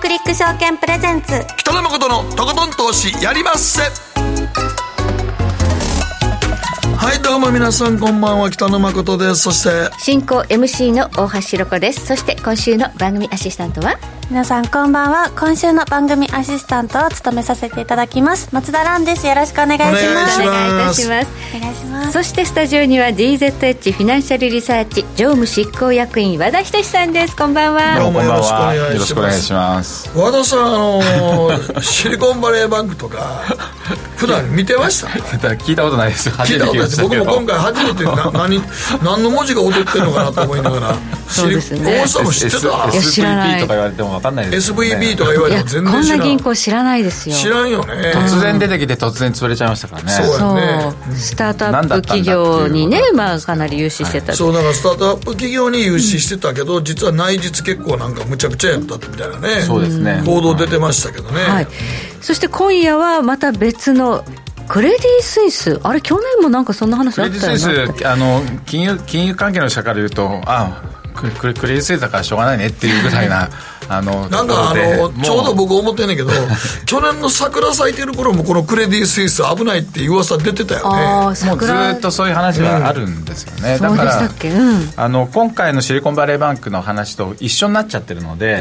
クリック証券プレゼンツ。北野誠のとことん投資やりまっせ。はいどうも皆さんこんばんは。北野誠です。そして進行 MC の大橋ひろ子です。そして今週の番組アシスタントは？皆さんこんばんは。今週の番組アシスタントを務めさせていただきます。松田蘭です。よろしくお願いします。お願いいたします。お願いしますそしてスタジオには DZH フィナンシャルリサーチ常務執行役員和田仁さんです。こんばんは。どうもよろしくお願いしますよろしくお願いします。和田さんあのーシリコンバレーバンクとか 普段見てました？聞いたことないです。初めて聞いたことない僕も今回初めてな 何何の文字が踊ってるのかなと思いながらそうですね。大下も知ってた？S- 知らない SVP とか言われても分かんないですよね。SVB とか言われいやても全こん。な然知らん銀行知らないですよ。知らんよね。突然出てきて突然潰れちゃいましたからね。そうそう、ねスタートアップ企業にねまあかなり融資してた、そうだからスタートアップ企業に融資してたけど、実は内実結構なんかむちゃくちゃやったみたいなね。そうですね。報道出てましたけどね、はい、そして今夜はまた別のクレディ・スイス。あれ去年もなんかそんな話クあったレディスよなイスあの金融金融関係の社から言うとあクククレディスイスだからしょうがないねっていうぐらいなあのなんかあのもちょうど僕思ってんねんけど 去年の桜咲いてる頃もこのクレディ・スイス危ないっていう噂出てたよあねあもうず桜っとそういう話はあるんですよね、そうでしたっけ？うん。あの今回のシリコンバレーバンクの話と一緒になっちゃってるので、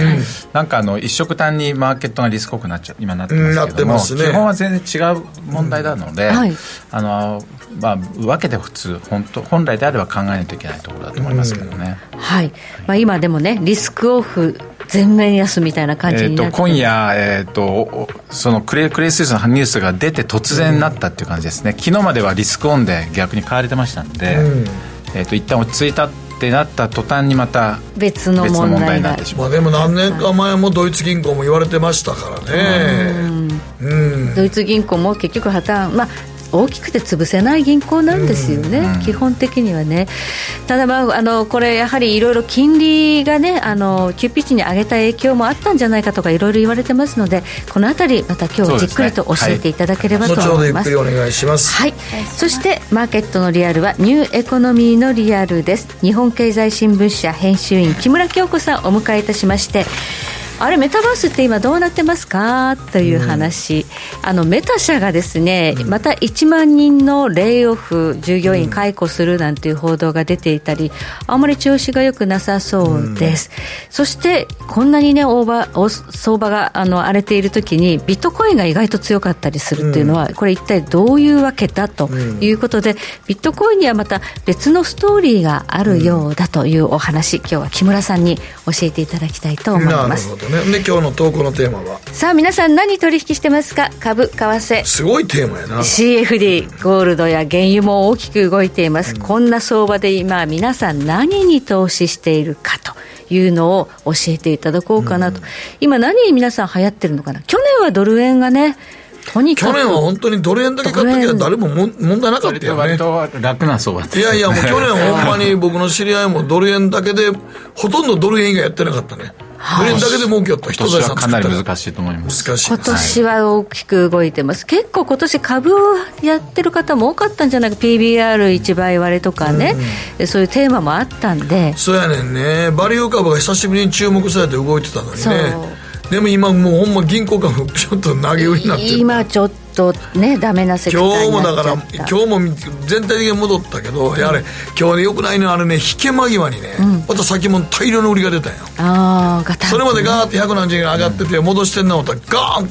なんかあの一色単にマーケットがリスク多くなっちゃ今なってますけども、うんなってますね。基本は全然違う問題なので、うん。はい。あのまあ、分けて普通本当本来であれば考えないといけないところだと思いますけどね。はい、まあ、今でもねリスクオフ全面安みたいな感じえー、とになって、今夜、えー、とおそのクレクレイスイスのニュースが出て突然なったっていう感じですね、昨日まではリスクオンで逆に買われてましたんで、えー、と一旦落ち着いたってなった途端にまた別の別の問題になってしまう。まあでも何年か前もドイツ銀行も言われてましたからね。うん。ドイツ銀行も結局破綻。まあ大きくて潰せない銀行なんですよね、基本的にはね。ただ、まあ、あのこれ、やはりいろいろ金利がね、あの急ピッチに上げた影響もあったんじゃないかとか、いろいろ言われてますので、このあたり、また今日じっくりと教えていただければと思います。ゆっくりお願いします。はい、そしてマーケットのリアルはニューエコノミーのリアルです。日本経済新聞社編集員木村京子さんをお迎えいたしましてあれメタバースって今どうなってますか？という話、あのメタ社がですね、また1万人のレイオフ従業員解雇するなんていう報道が出ていたりあまり調子が良くなさそうです、そしてこんなにね大場お相場があの荒れている時にビットコインが意外と強かったりするっていうのは、これ一体どういうわけだということで、ビットコインにはまた別のストーリーがあるようだというお話、今日は木村さんに教えていただきたいと思いなるますほどねで今日の投稿のテーマは？さあ皆さん何取引してますか？株為替。すごいテーマやな。CFD ゴールドや原油も大きく動いています、こんな相場で今皆さん何に投資しているかというのを教えていただこうかなと、今何に皆さん流行ってるのかな？去年はドル円がねとにかく去年は本当にドル円だけ買った時は誰もも問題なかったよね。割と楽な相場いやいやもう去年ほんまに僕の知り合いもドル円だけでほとんどドル円以外やってなかったねドル円だけで儲けよった人今年はかなり難難しいと思います。難しい。今年は大きく動いてます、結構今年株をやってる方も多かったんじゃないか。PBR1 倍割れとかね、そういうテーマもあったんで。そうやねんね。バリュー株が久しぶりに注目されて動いてたのにね。でも今もうほんま銀行株ちょっと投げ売りになってる。今ちょっとねダメなセクター今日にもだからなっちゃった。今日も全体的に戻ったけど、やれ今日ねよくないのはあれね引け間際にね、また先も大量の売りが出たんよ。ああガタンそれまでガーって100何十円上がってて戻してんな思ったらガーンっ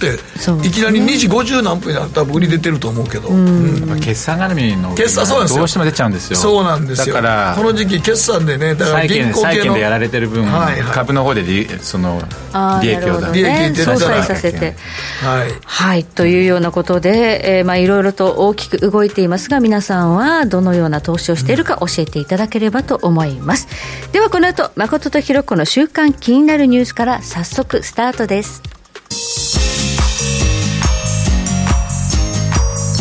ていきなり2時50何分になったら売り出てると思うけど、決算絡みの決算そうなんですよ。どうしても出ちゃうんですよ。そうなんですよ。だからこの時期決算でねだから銀行系の債券でやられてる分、はいはい。株の方で利その利益を出利益ね出たら。相殺させて。はい。はい。というようなことで、えーまあ、いろいろと大きく動いていますが皆さんはどのような投資をしているか教えていただければと思います、ではこの後誠とひろ子の週間気になるニュースから早速スタートです。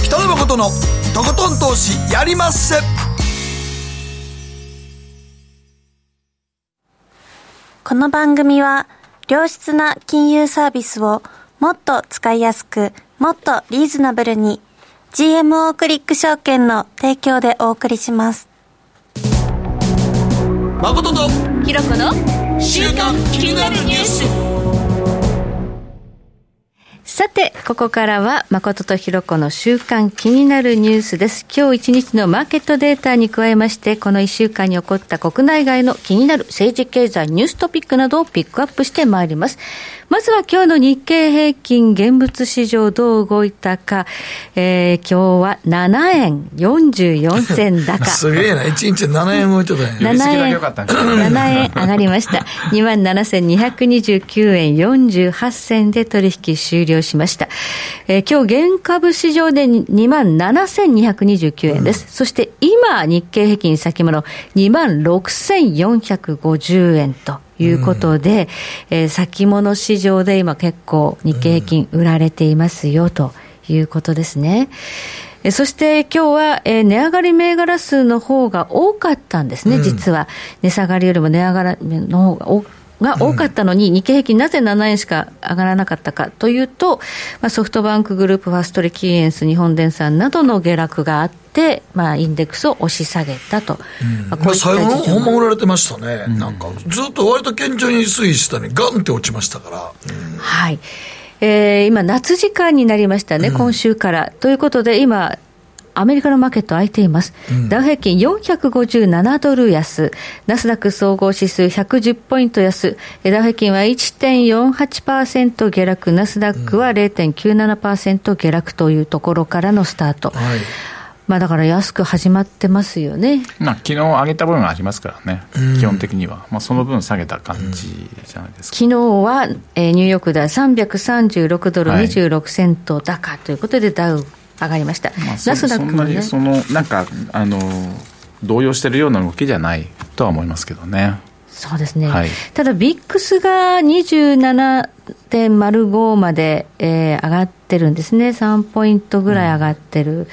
北野誠のとことん投資やりまっせ。この番組は良質な金融サービスをもっと使いやすくもっとリーズナブルに GMO クリック証券の提供でお送りします誠とひろ子の週刊気になるニュースさて、ここからは、誠とひろ子の週間気になるニュースです。今日一日のマーケットデータに加えまして、この一週間に起こった国内外の気になる政治経済ニューストピックなどをピックアップしてまいります。まずは今日の日経平均現物市場どう動いたか、えー、今日は7円44銭高。すげえな、1日7円動いてたんや。7円、7円上がりました。27,229円48銭で取引終了しました。えー、今日現株市場で27,229円です。うん、そして今、日経平均先物26,450円と。いうことで、うん、えー、先物市場で今結構日経平均売られていますよということですね。うん、そして今日は、えー、値上がり銘柄数の方が多かったんですね、うん、実は。値下がりよりも値上がりの方が多が多かったのに、日経平均なぜ7円しか上がらなかったかというと、まあ、ソフトバンクグループ、ファストリキーエンス、日本電産などの下落があって、まあ、インデックスを押し下げたと。うん。まあ、こう最後のほんま売られてましたね、うん、なんか、ずっと割と堅調に推移したのに、ガンって落ちましたから。うん、はい。えー、今、夏時間になりましたね、今週から。ということで、今、アメリカのマーケット空いています。うん、ダウ平均457ドル安、ナスダック総合指数110ポイント安、ダウ平均は1.48%下落、ナスダックは0.97%下落というところからのスタート。はい。まあ、だから安く始まってますよね、まあ、昨日上げた分がありますからね、うん、基本的には、まあ、その分下げた感じじゃないですか、うん、昨日は、えー、ニューヨークでは336ドル26セント高ということで、ダウ上がりました、まあ、ナスダックも、ね、そのなんかあの動揺してるような動きじゃないとは思いますけどね。そうですね、はい、ただ、ビックスが27.05まで、えー、上がってるんですね、3ポイントぐらい上がってる、うん、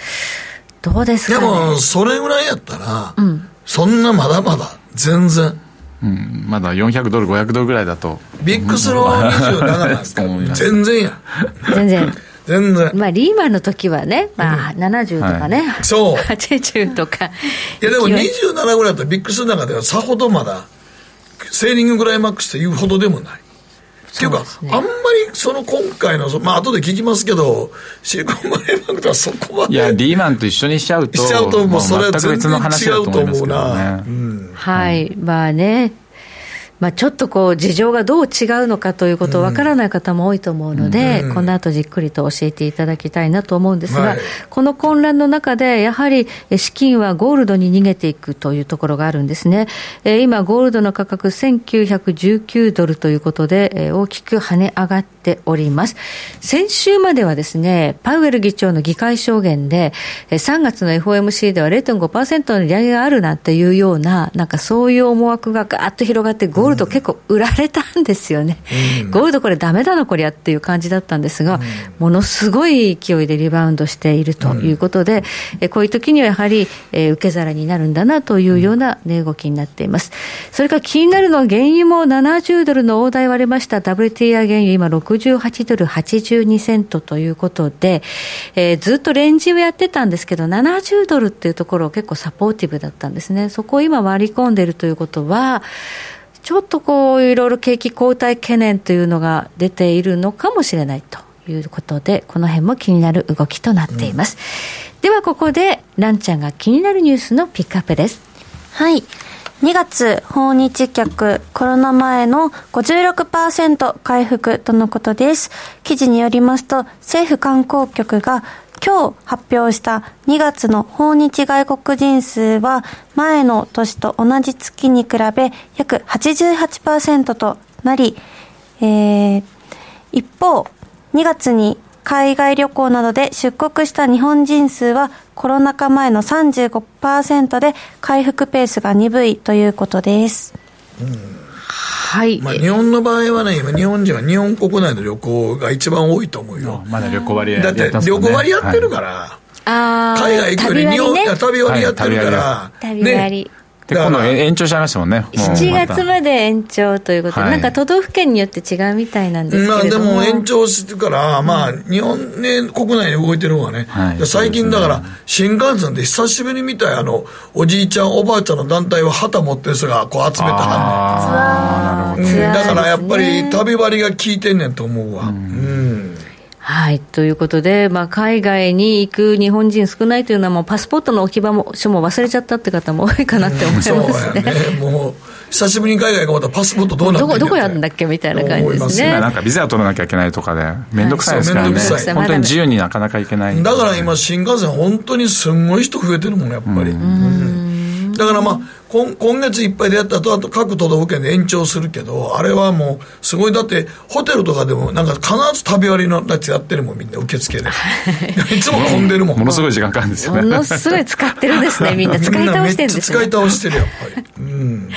どうですか、ね、でも、それぐらいやったら、うん、そんなまだまだ、全然。うん、まだ400ドル、500ドルぐららいだと。ビックスの27なんですか、全然や。全然。全然。まあ、リーマンの時はね、まあ、70とかね、はい、そう。80とか。いや、でも27ぐらいだったらビックスの中ではさほどまだ、セーリンググライマックスというほどでもない。っていうか、ね、あんまりその今回の、まあ後で聞きますけど、シリコンバレーバンクとはそこまで。いや、リーマンと一緒にしちゃうと、しちゃうと、もうそれは全然違うと思うな。うん、はい、まあね。まあ、ちょっとこう事情がどう違うのかということわからない方も多いと思うので、うん、この後じっくりと教えていただきたいなと思うんですが、はい、この混乱の中で、やはり資金はゴールドに逃げていくというところがあるんですね。えー、今、ゴールドの価格1919ドルということで、えー、大きく跳ね上がっております。先週まではですね、パウエル議長の議会証言で、3月の FOMC では0.5%の利上げがあるなっていうような、なんかそういう思惑がガーッと広がって、ゴールド結構売られたんですよね、うん、ゴールドこれだめだなこりゃっていう感じだったんですが、うん、ものすごい勢いでリバウンドしているということで、うん、こういう時にはやはり、えー、受け皿になるんだなというような値動きになっています。それから気になるのは原油も70ドルの大台割れました。WTI 原油今68ドル82セントということで、えー、ずっとレンジをやってたんですけど70ドルっていうところ結構サポーティブだったんですね。そこを今割り込んでいるということはちょっとこういろいろ景気後退懸念というのが出ているのかもしれないということで、この辺も気になる動きとなっています。うん、ではここで、ランちゃんが気になるニュースのピックアップです。はい。2月訪日客コロナ前の56%回復とのことです。記事によりますと政府観光局が今日発表した2月の訪日外国人数は前の年と同じ月に比べ約88%となり、えー、一方、2月に海外旅行などで出国した日本人数はコロナ禍前の35%で回復ペースが鈍いということです。うんはい。まあ、日本の場合はね、今、日本人は日本国内の旅行が一番多いと思うよ。まだ旅行割やってる、ね、だって、旅行割やってるから。はい、海外行くより日本、ね、旅割やってるから。旅割。ねで、今度延長しちゃいましたもんね。7月まで延長ということで、はい、なんか都道府県によって違うみたいなんですけれど。も。まあでも延長してから、まあ日本ね、国内で動いてる方がね、はい、最近だから、新幹線で久しぶりに見たい、あの、おじいちゃん、おばあちゃんの団体を旗持ってる人がこう集めてはん。ね。ん。だからやっぱり旅割が効いてんねんと思うわ。うんはい。ということで、まあ、海外に行く日本人少ないというのは、もうパスポートの置き場所も忘れちゃったって方も多いかなって思いますね。そうやね。もう、久しぶりに海外がまたパスポートどうなってどこ、どこやるんだっけみたいな感じですね。なんかビザを取らなきゃいけないとかで、面倒くさいですからね。はい、本当に自由になかなか行けない。だから今、新幹線本当にすごい人増えてるもん、やっぱり。うんだからまあ、今今月いっぱいでやったと、あと各都道府県で延長するけど、あれはもう、すごい、だって、ホテルとかでも、なんか必ず食べ割りのやつやってるもん、みんな受付で。いつも混んでるもん。ものすごい時間かかるんですよね。ものすごい使ってるんですね、みんな。使い倒してるんですね。使い倒してる、やっぱり。うん。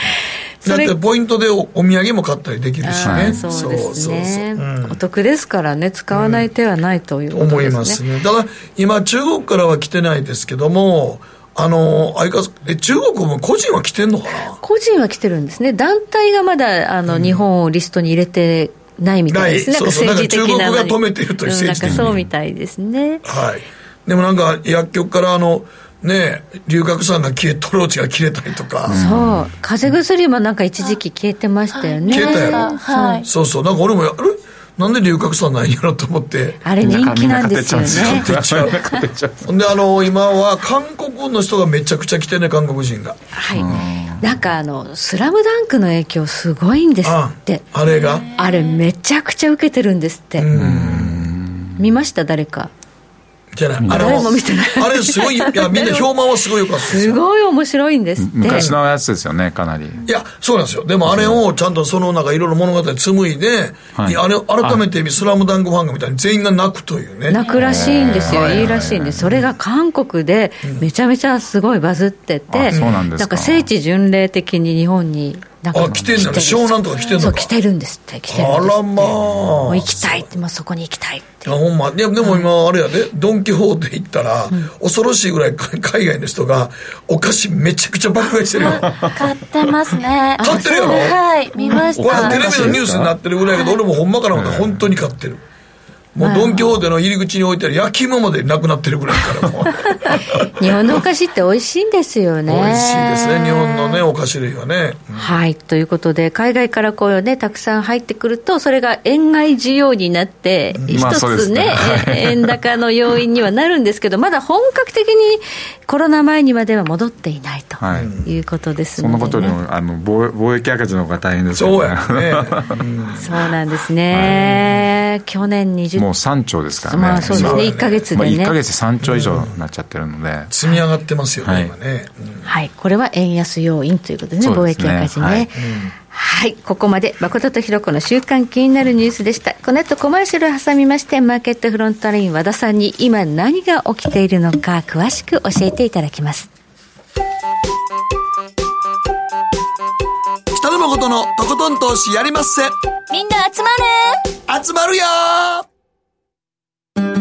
だってポイントでおお土産も買ったりできるしね。そうですね。お得ですからね、使わない手はないということですね。思いますね。だから今中国からは来てないですけども、あの、相変わらず、中国も個人は来てんのかな？個人は来てるんですね。団体がまだ、あの、うん、日本をリストに入れてないみたいです。ね。なんか政治的な。中国が止めてるという政治的に、うん、なんかそうみたいですね。はい。でもなんか、薬局からあの、ね龍角散が消えトローチが切れたりとか、そう。風邪薬もなんか一時期消えてましたよね。消えたやろ、はい、そうそう。なんか俺もあれ？なんで龍角散ないんやろと思って。あれ人気なんですよね。ほんであの今は韓国の人がめちゃくちゃ来てね韓国人が。はい。なんかあの「スラムダンクの影響すごいんですって。あれが？あれめちゃくちゃ受けてるんですって。見ました？誰かじゃない。あれも見てない。あれすごい、いや、みんな評判はすごいよかったすごい面白いんですって。昔のやつですよね、かなり。いや、そうなんですよ。でもあれをちゃんとその中いろいろ物語紡いで、はい、あれ改めてスラムダンクファンがみたいに全員が泣くというね。泣くらしいんですよ。いいらしいんでそれが韓国でめちゃめちゃすごいバズってて、そうなんですなんか聖地巡礼的に日本になんかあ来てんだ。湘南とか来てんのそう来てるんですって来てるんですって。あらまあ。もう行きたいってもうそこに行きたいって。あほんま。ででも今あれやで、ドン・キホーテ行ったら、恐ろしいぐらい 海外の人がお菓子めちゃくちゃ爆買いしてるよ。買ってますね。買ってるやろ？はい見ました。テレビのニュースになってるぐらいやけど、俺もほんまから本当に買ってるもうドン・キホーテの入り口に置いてある焼き芋までなくなってるぐらいからもう。日本のお菓子って美味しいんですよね。美味しいですね。日本のねお菓子類はね、うん、はい。ということで海外からこうねたくさん入ってくるとそれが円買い需要になって、一つねまあ、円高の要因にはなるんですけどまだ本格的にコロナ前にまでは戻っていないとい。うことですので、ね、そのことにあの貿易赤字の方が大変ですよね。そうやね、うん、そうなんですね、はい、去年20もう3兆ですからね、まあ、そうですね。1か月でね、まあ、1か月3兆以上になっちゃってるので、うん、積み上がってますよね、はい、今ね、うん、はい。これは円安要因ということですね。貿易赤字ね、はい。はい。ここまで、誠とひろ子の週間気になるニュースでした。この後コマーシャルを挟みまして、マーケットフロントライン和田さんに今何が起きているのか詳しく教えていただきます。北野誠のとことん投資やりまっせ。みんな集まる。集まるよ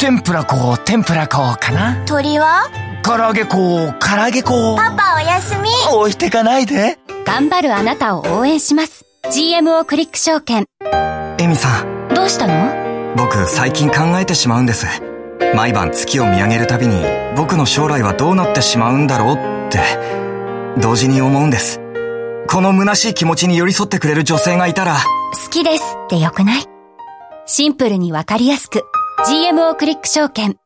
天ぷら粉天ぷら粉かな鳥は？唐揚げ粉唐揚げ粉パパおやすみ。置いてかないで。頑張るあなたを応援します。GMO クリック証券。エミさん。どうしたの？僕最近考えてしまうんです。毎晩月を見上げるたびに僕の将来はどうなってしまうんだろうって同時に思うんです。この虚しい気持ちに寄り添ってくれる女性がいたら。好きですってよくない？シンプルにわかりやすく GMO クリック証券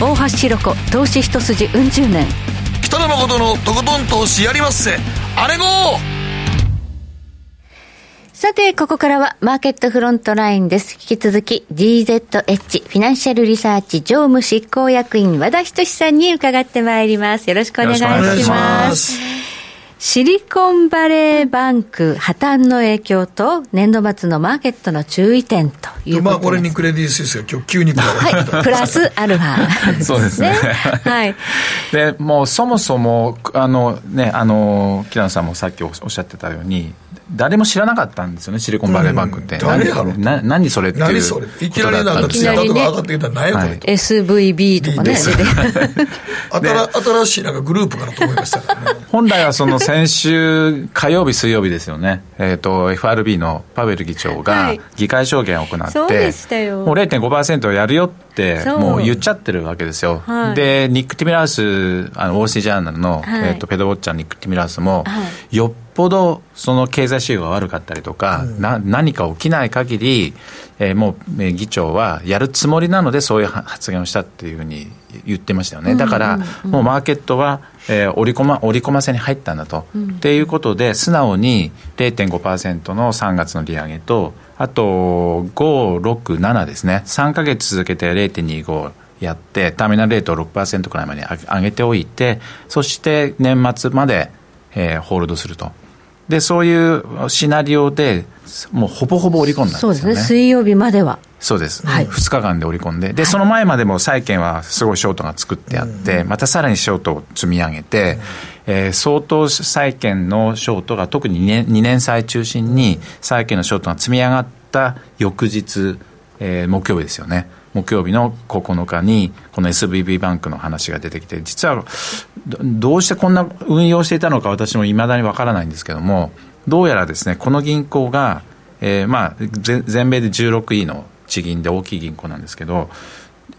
大橋ひろ子投資一筋うん十年北野誠のとことん投資やりまっせあれごさて、ここからはマーケットフロントラインです。引き続き DZH フィナンシャルリサーチ常務執行役員和田仁さんに伺ってまいります。よろしくお願いします。シリコンバレーバンク破綻の影響と年度末のマーケットの注意点というまあこれにクレディ・スイスが今日急にはい、プラスアルファ、そうですね。はい。で、もうそもそも、あのね、あの、木蘭さんもさっきおっしゃってたように、誰も知らなかったんですよね、シリコンバレーバンクって。誰やろ？な何それっていう。何それ？いきなりなんかツイッターとか上がってきたら何やこれ？と。SVB とかね。新しいなんかグループかなと思いましたからね。本来はその先週火曜日、水曜日ですよね。えっ、と、FRB のパウエル議長が議会証言を行って、もう0.5%やるよって、もう言っちゃってるわけですよ。で、ニック・ティミラース、あの、ウォール・スティ・ジャーナルの、えっ、と、ペドウォッチャーニック・ティミラースも、よっぽどその経済指標が悪かったりとか、うん、な何か起きない限り、えー、もう、えー、議長はやるつもりなのでそういう発言をしたっていうふうに言ってましたよね、だから、もうマーケットは、えー、織り込ま織り込ませに入ったんだと、うん、っていうことで素直に0.5%の3月の利上げとあと5、6、7ですね3か月続けて0.25やって、ターミナルレートを6%くらいまで上げておいて、そして年末まで、えー、ホールドすると。でそういうシナリオでもうほぼほぼ織り込んだんですよ、ね、そうですね。水曜日までは。そうです、はい、2日間で織り込んで。で、その前までも債券はすごいショートが作ってあって、またさらにショートを積み上げて、えー、相当債券のショートが特に2年 ,2 年債中心に債券のショートが積み上がった翌日、えー、木曜日ですよね木曜日の9日に、この SVB バンクの話が出てきて、実はどうしてこんな運用していたのか、私もいまだにわからないんですけども、どうやらですね、この銀行が、えー、まあ、全米で16位の地銀で大きい銀行なんですけど、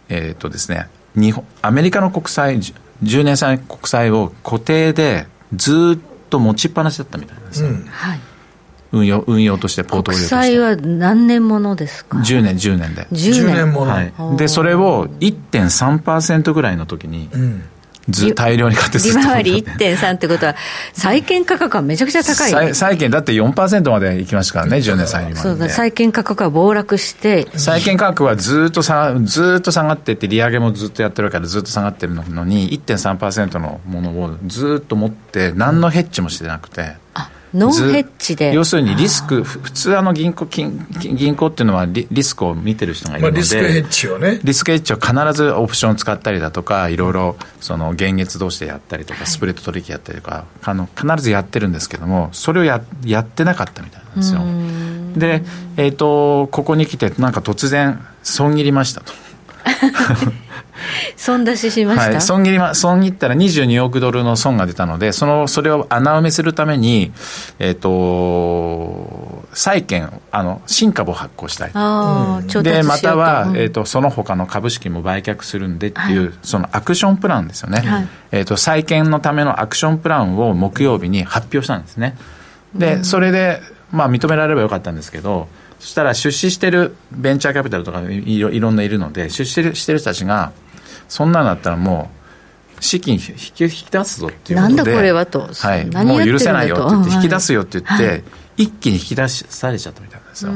えー、っとですね、日本アメリカの国債、10年債国債を固定でずっと持ちっぱなしだったみたいなんですよ。うん、はい運用運用としてポートフォリオとして。国債は何年ものですか？10年10年で。10年。もの、はい、でそれを1.3%ぐらいの時に、うん。ず大量に買って利回り1.3ってことは、債券価格はめちゃくちゃ高い。債券だって4%までいきましたからね、10年債にそうだ、債券価格は暴落して、債券価格はずっと下ずっと下がってって、利上げもずっとやってるから、ずっと下がってるのに、1.3%のものをずっと持って、何のヘッジもしてなくて。あノンヘッジで。要するにリスク普通あの銀行金銀行っていうのはリリスクを見てる人がいるので、リスクヘッジをね。リスクヘッジを必ずオプションを使ったりだとかいろいろその現月同士でやったりとか、スプレッド取引やったりとかあの必ずやってるんですけどもそれをややってなかったみたいなんですよ。で、えーとここに来てなんか突然損切りましたと 損出ししました、はい、損切り、ま、損切ったら22億ドルの損が出たので、その、それを穴埋めするために、えっ、ー、と、債券、あの、新株を発行したい。あうん、で、または、えっ、ー、と、その他の株式も売却するんでっていう、はい、そのアクションプランですよね。はい、えっ、と、債券のためのアクションプランを木曜日に発表したんですね。で、それで、まあ、認められればよかったんですけど、そしたら出資してるベンチャーキャピタルとかいろいろんないるので、出資してる人たちが、そんなんだったらもう、資金引き引き出すぞっていうことで、なんだこれはと、はい、もう許せないよって言って、引き出すよって言って、はい、一気に引き出されちゃったみたいなんですよ。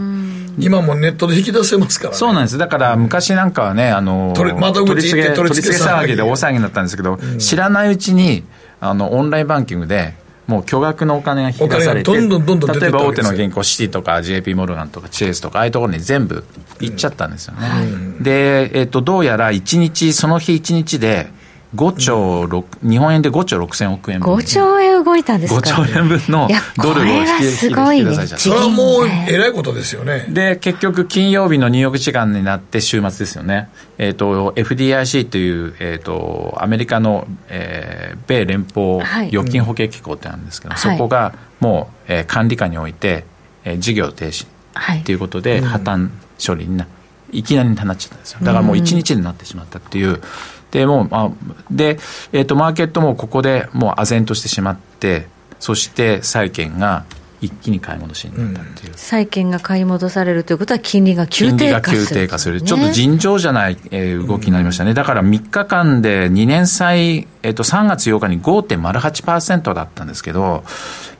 今もネットで引き出せますから、ね、そうなんです、だから昔なんかはね、あの取り付け取り付け騒ぎで大騒ぎになったんですけど、うん、知らないうちにあのオンラインバンキングで、もう巨額のお金が引き出されて、どんどんどんどん例えば大手の銀行、シティとか JP モルガンとかチェイスとか、ああいうところに全部行っちゃったんですよね。うん、で、えっ、ー、と、どうやら1日、その日1日で、5兆、うん、日本円で5兆6千億円分。5兆円動いたんですか ?5 兆円分のドルを引き出されちゃった。それはもうえらいことですよね。で、結局金曜日のニューヨーク時間になって週末ですよね。えっ、ー、と、FDIC という、えっ、ー、と、アメリカの、えー、米連邦預金保険機構ってあるんですけど、はい、そこがもう、えー、管理下において、えー、事業停止ということで、破綻処理にな、いきなりになっちゃったんですよ。だからもう1日になってしまったっていう、でもう、まあ、で、えーと、マーケットもここでもう唖然としてしまってそして債券が一気に買い戻しになったっていう、うん、債券が買い戻されるということは金利が急低下する、急低下する、ちょっと尋常じゃない、えー、動きになりましたね、うん、だから3日間で2年債、えーと、3月8日に5.08%だったんですけど、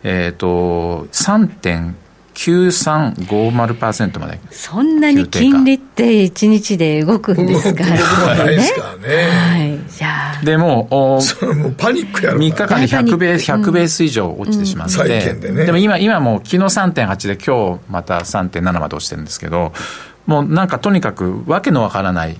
えーと、3. 9350%までそんなに金利って1日で動くんですか？らね。ですからね。はい。じゃあ。でも、おそれもうパニックやろ。3日間で100ベース、100ベース以上落ちてしまって。うん、でね。でも今、今もう昨日3.8で今日また3.7まで落ちてるんですけど、もうなんかとにかくわけのわからない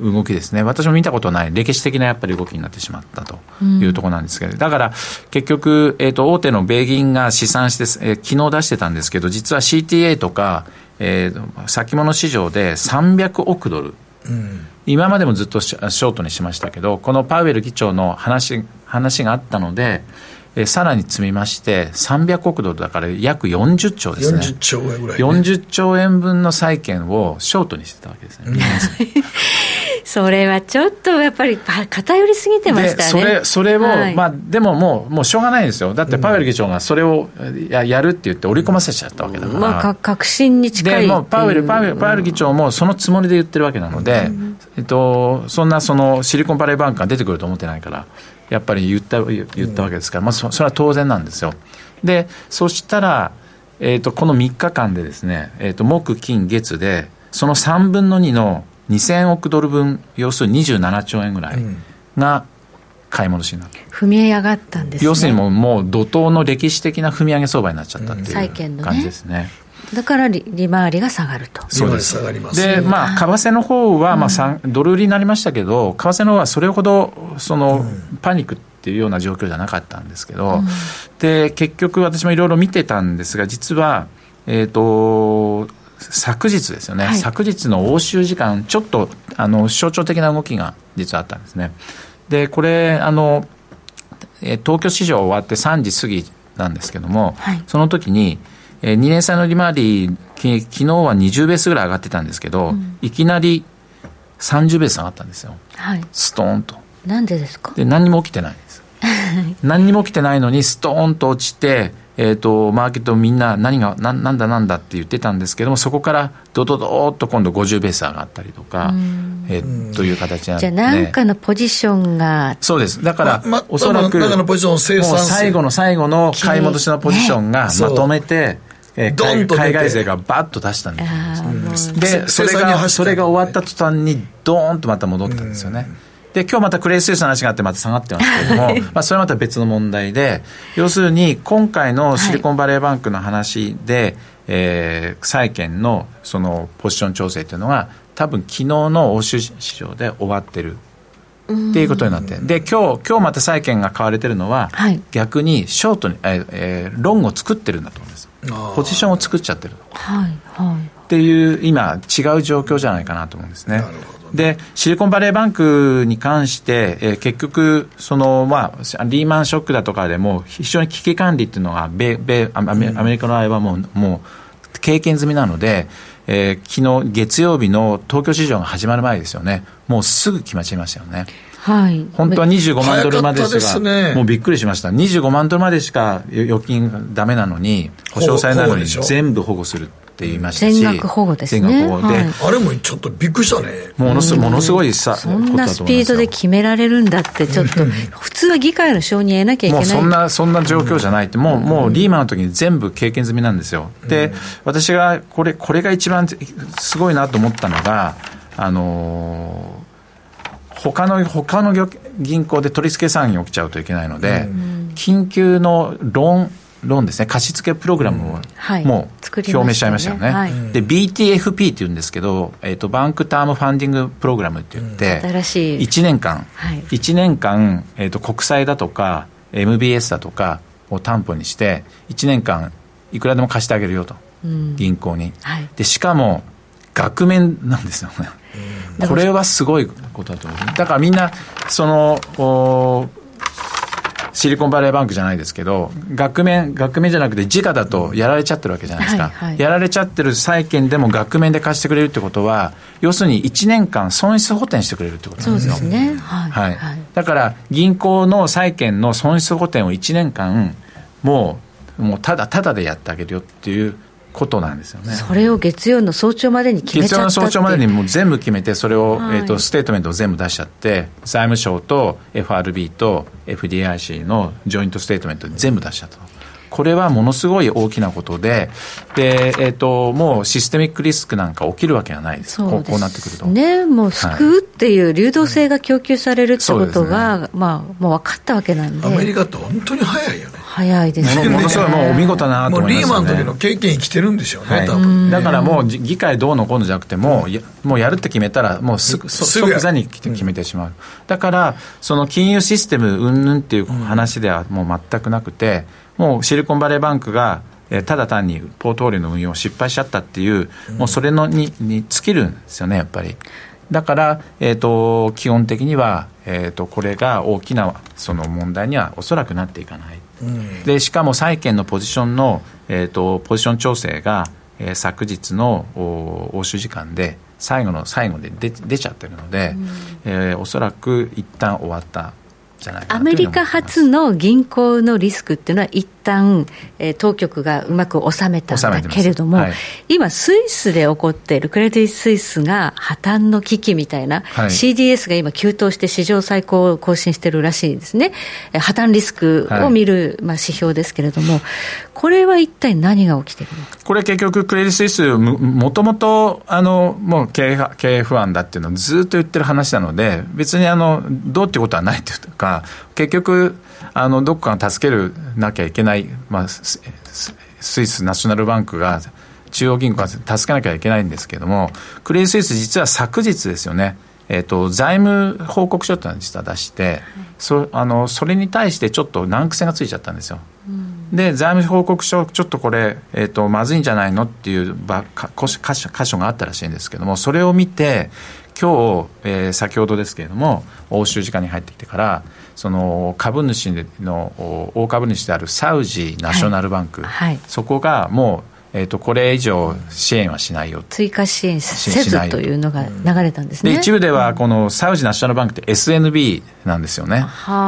動きですね、私も見たことない。歴史的なやっぱり動きになってしまったというところなんですけど、うん、だから結局、えーと、大手の米銀が試算して、えー、昨日出してたんですけど、実は CTA とか、えー、先物市場で300億ドル、うん、今までもずっとショートにしましたけど、このパウエル議長の話話があったので、えー、さらに積みまして、300億ドルだから約40兆ですね。40兆円ぐらい、ね、40兆円分の債券をショートにしてたわけですね。それはちょっとやっぱり偏りすぎてましたね。それ、それを、はい、まあ、でももう、もうしょうがないですよ。だってパウエル議長がそれをややるって言って織り込ませちゃったわけだから。まあ、確信に近いで、もうパウエル、パウエル、パウエル議長もそのつもりで言ってるわけなので、うん、えっと、そんなそのシリコンバレーバンクが出てくると思ってないから、やっぱり言った言ったわけですから、まあそ、それは当然なんですよ。で、そしたら、えーと、この3日間でですね、えーと、木、金、月で、その3分の2の2000億ドル分、要するに27兆円ぐらいが買い戻しになる、踏み上がったんです、ね、要するにもうもう怒涛の歴史的な踏み上げ相場になっちゃったっていう感じですね。だから利回りが下がると。そうです。下がります、ね、で、まあ、為替の方は、まあ、ドル売りになりましたけど、為替の方はそれほど、その、パニックっていうような状況じゃなかったんですけど、うん、で、結局私もいろいろ見てたんですが、実は、えっ、ー、と、昨日ですよね、はい、昨日の欧州時間、ちょっとあの象徴的な動きが実はあったんですね。で、これ、あの、東京市場終わって3時過ぎなんですけども、はい、その時に、えー、2年債の利回り、き昨日は20ベースぐらい上がってたんですけど、うん、いきなり30ベース上がったんですよ。はい、ストーンと。なんでですか？で、何にも起きてないんです。何にも起きてないのに、ストーンと落ちて、えーと、マーケットみんな何がななんだなんだって言ってたんですけどもそこからどどどーっと今度50ベース上がったりとか、えー、という形になって、じゃあ何かのポジションがそうです。だから、まま、おそらくのポジション最後の最後の買い戻しのポジションがまとめて、ねえー、海外勢がバッと出したん。ですでそれがそれが終わった途端にドーンとまた戻ったんですよね、で、今日またクレイスイスの話があってまた下がってます。けれども、まあそれはまた別の問題で、要するに今回のシリコンバレーバンクの話で、はい、えー、債券のそのポジション調整というのは、多分昨日の欧州市場で終わってる。っていうことになって、で今日今日また債券が買われてるのは、はい、逆にショートに、えーえー、ロングを作ってるんだと思うんですポジションを作っちゃってる、はいはい、っていう今違う状況じゃないかなと思うんですね。で、シリコンバレーバンクに関して、えー、結局、その、まあ、リーマンショックだとかでも、非常に危機管理っていうのが米、米、アメリカの場合はもう、もう、経験済みなので、えー、昨日月曜日の東京市場が始まる前ですよね、もうすぐ決まっちゃいましたよね。はい、本当は25万ドルまでしか、ね、もうびっくりしました、25万ドルまでしか預金だめなのに、保証されないのに全部保護するって言いましたし全額保護ですね。全額保護で、はい、あれもちょっとびっくりしたね。ものすものすごいさそんなスピードで決められるんだってちょっと普通は議会の承認得なきゃいけない。もうそんなそんな状況じゃないってもうもうリーマンの時に全部経験済みなんですよ。で私がこれこれが一番すごいなと思ったのがあのー他の他の銀行で取り付け産業起きちゃうといけないので、緊急のローンローンですね、貸付プログラムをもう表明しちゃいましたよね。はい、で、BTFP っていうんですけど、えっ、ー、と、バンクタームファンディングプログラムって言って、新しい。1年間、はい、1年間、えっ、ー、と、国債だとか、MBS だとかを担保にして、1年間、いくらでも貸してあげるよと、うん、銀行に。はい、で、しかも、額面なんですよね。これはすごいことだと思う。だからみんな、その、シリコンバレーバンクじゃないですけど、額面、額面じゃなくて時価だとやられちゃってるわけじゃないですか。はいはい、やられちゃってる債券でも額面で貸してくれるってことは、要するに1年間損失補填してくれるってことなんですよ。そうですね。はい。はい、だから、銀行の債券の損失補填を1年間、もう、もうただただでやってあげるよっていうことなんですよね。それを月曜の早朝までに決めちゃった月曜の早朝までにもう全部決めて、それを、はい、えーと、ステートメントを全部出しちゃって、財務省と FRB と FDIC の joint statement で全部出しちゃった。これはものすごい大きなことで、で、えっ、ー、と、もうシステミックリスクなんか起きるわけがないです。そうこうなってくると。ね、もう救うっていう流動性が供給されるってことが、はいね、まあ、もう分かったわけなんで。アメリカって本当に早いよね。早いですね。ものすごいもうお見事なと思います、ね、リーマンの時の経験生きてるんでしょうね、はい、多分。だからもう議会どうのこうのじゃなくても、うもうやるって決めたら、もうすぐ、即座に決めてしまう。だから、その金融システム云々っていう話ではもう全くなくて、もうシリコンバレーバンクが、えただ単にポートフォリオの運用を失敗しちゃったっていう、もうそれのにに尽きるんですよね、やっぱり。だから、えーと、基本的には、えーと、これが大きなその問題にはおそらくなっていかない、うん、でしかも債券のポジションの、えーと、ポジション調整が、えー、昨日の欧州時間で最後の最後で出出ちゃってるので、うん、えー、おそらく一旦終わったアメリカ発の銀行のリスクっていうのは、一旦、えー、当局がうまく収めたんだけれども、はい、今、スイスで起こっているクレディ・スイスが破綻の危機みたいな、はい、CDS が今、急騰して史上最高を更新してるらしいですね、破綻リスクを見る、まあ、指標ですけれども、これは一体何が起きてるのこれ結局、クレディ・スイス、もともとあのもう経営経営不安だっていうのをずっと言ってる話なので、別にあのどうってことはないというか、結局、あのどこかが助けるなきゃいけない、まあ、スイスナショナルバンクが、中央銀行が助けなきゃいけないんですけれども、クレディ・スイス、実は昨日ですよね。えーと、財務報告書っていうのを実は出して、はい、そあのそれに対してちょっと難癖がついちゃったんですよ。うん、で財務報告書ちょっとこれ、えーと、まずいんじゃないのっていう場箇所箇所があったらしいんですけどもそれを見て今日、えー、先ほどですけれども欧州時間に入ってきてからその株主の大株主であるサウジナショナルバンク、はい。はい、そこがもうえーと、これ以上支援はしないよ。追加支援せずというのが流れたんですね、で一部ではこのサウジナショナルバンクって SNB なんですよね、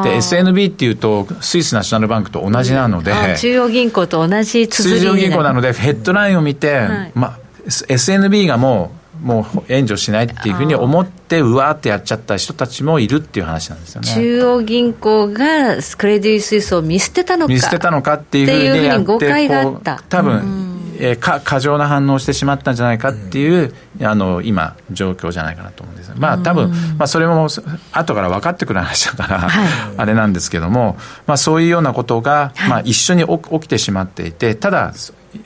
で SNB っていうとスイスナショナルバンクと同じなので、中央銀行と同じ通常銀行なのでヘッドラインを見て、はい、ま、SNB がもうもう援助しないっていうふうに思って、うわーってやっちゃった人たちもいるっていう話なんですよね。中央銀行がクレディ・スイスを見捨てたのか。見捨てたのかっていうふうにやって誤解があった。多分、えー、か過剰な反応をしてしまったんじゃないかっていう、うん、あの今、状況じゃないかなと思うんです。まあ多分、まあそれも後から分かってくる話だから、はい、あれなんですけども、まあそういうようなことが、まあ一緒に起きてしまっていて、ただ、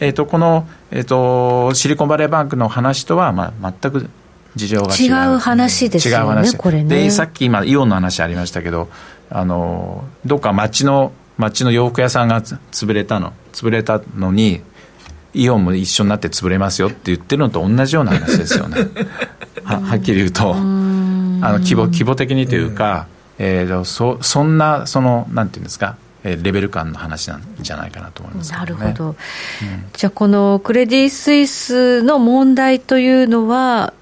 えー、とこの、えー、とシリコンバレーバンクの話とは、まあ全く事情が違う。違う話ですよね、違う話これね。でさっき今、イオンの話ありましたけど、あのどっか町の町の洋服屋さんが潰れたの、潰れたのに、イオンも一緒になって潰れますよって言ってるのと同じような話ですよね。ははっきり言うと、あの規模規模的にというか、えー、そそんな、その、なんていうんですか、レベル感の話なんじゃないかなと思います、ね、なるほど、うん、じゃあ、このクレディ・スイスの問題というのは、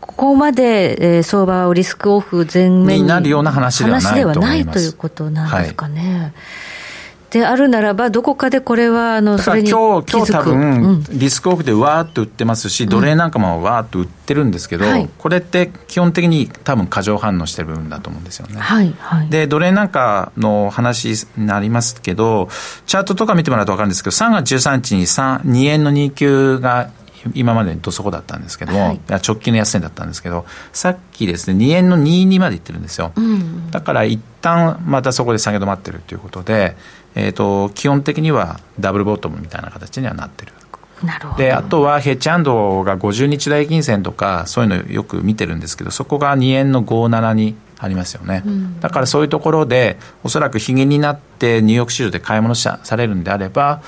ここまで、えー、相場をリスクオフ全面になるような話ではないということなんですかね。はいであるならば、どこかでこれは、あのそれに今日今日多分、リスクオフでわーっと売ってますし、奴隷なんかもわーっと売ってるんですけど、これって基本的に多分過剰反応してる部分だと思うんですよね。はいはい、で、奴隷なんかの話になりますけど、チャートとか見てもらうと分かるんですけど、3月13日に3 2円の2級が今までどそこだったんですけども、はい、直近の安値だったんですけど、さっきですね、2円の22までいってるんですよ。うん、だから一旦またそこで下げ止まってるということで、えーと、基本的にはダブルボトムみたいな形にはなってる。なるほど。であとはヘッジアンドが50日代金線とかそういうのよく見てるんですけどそこが2円の57にありますよね、うん、だからそういうところでおそらくひげになってニューヨーク市場で買い物されるんであれば、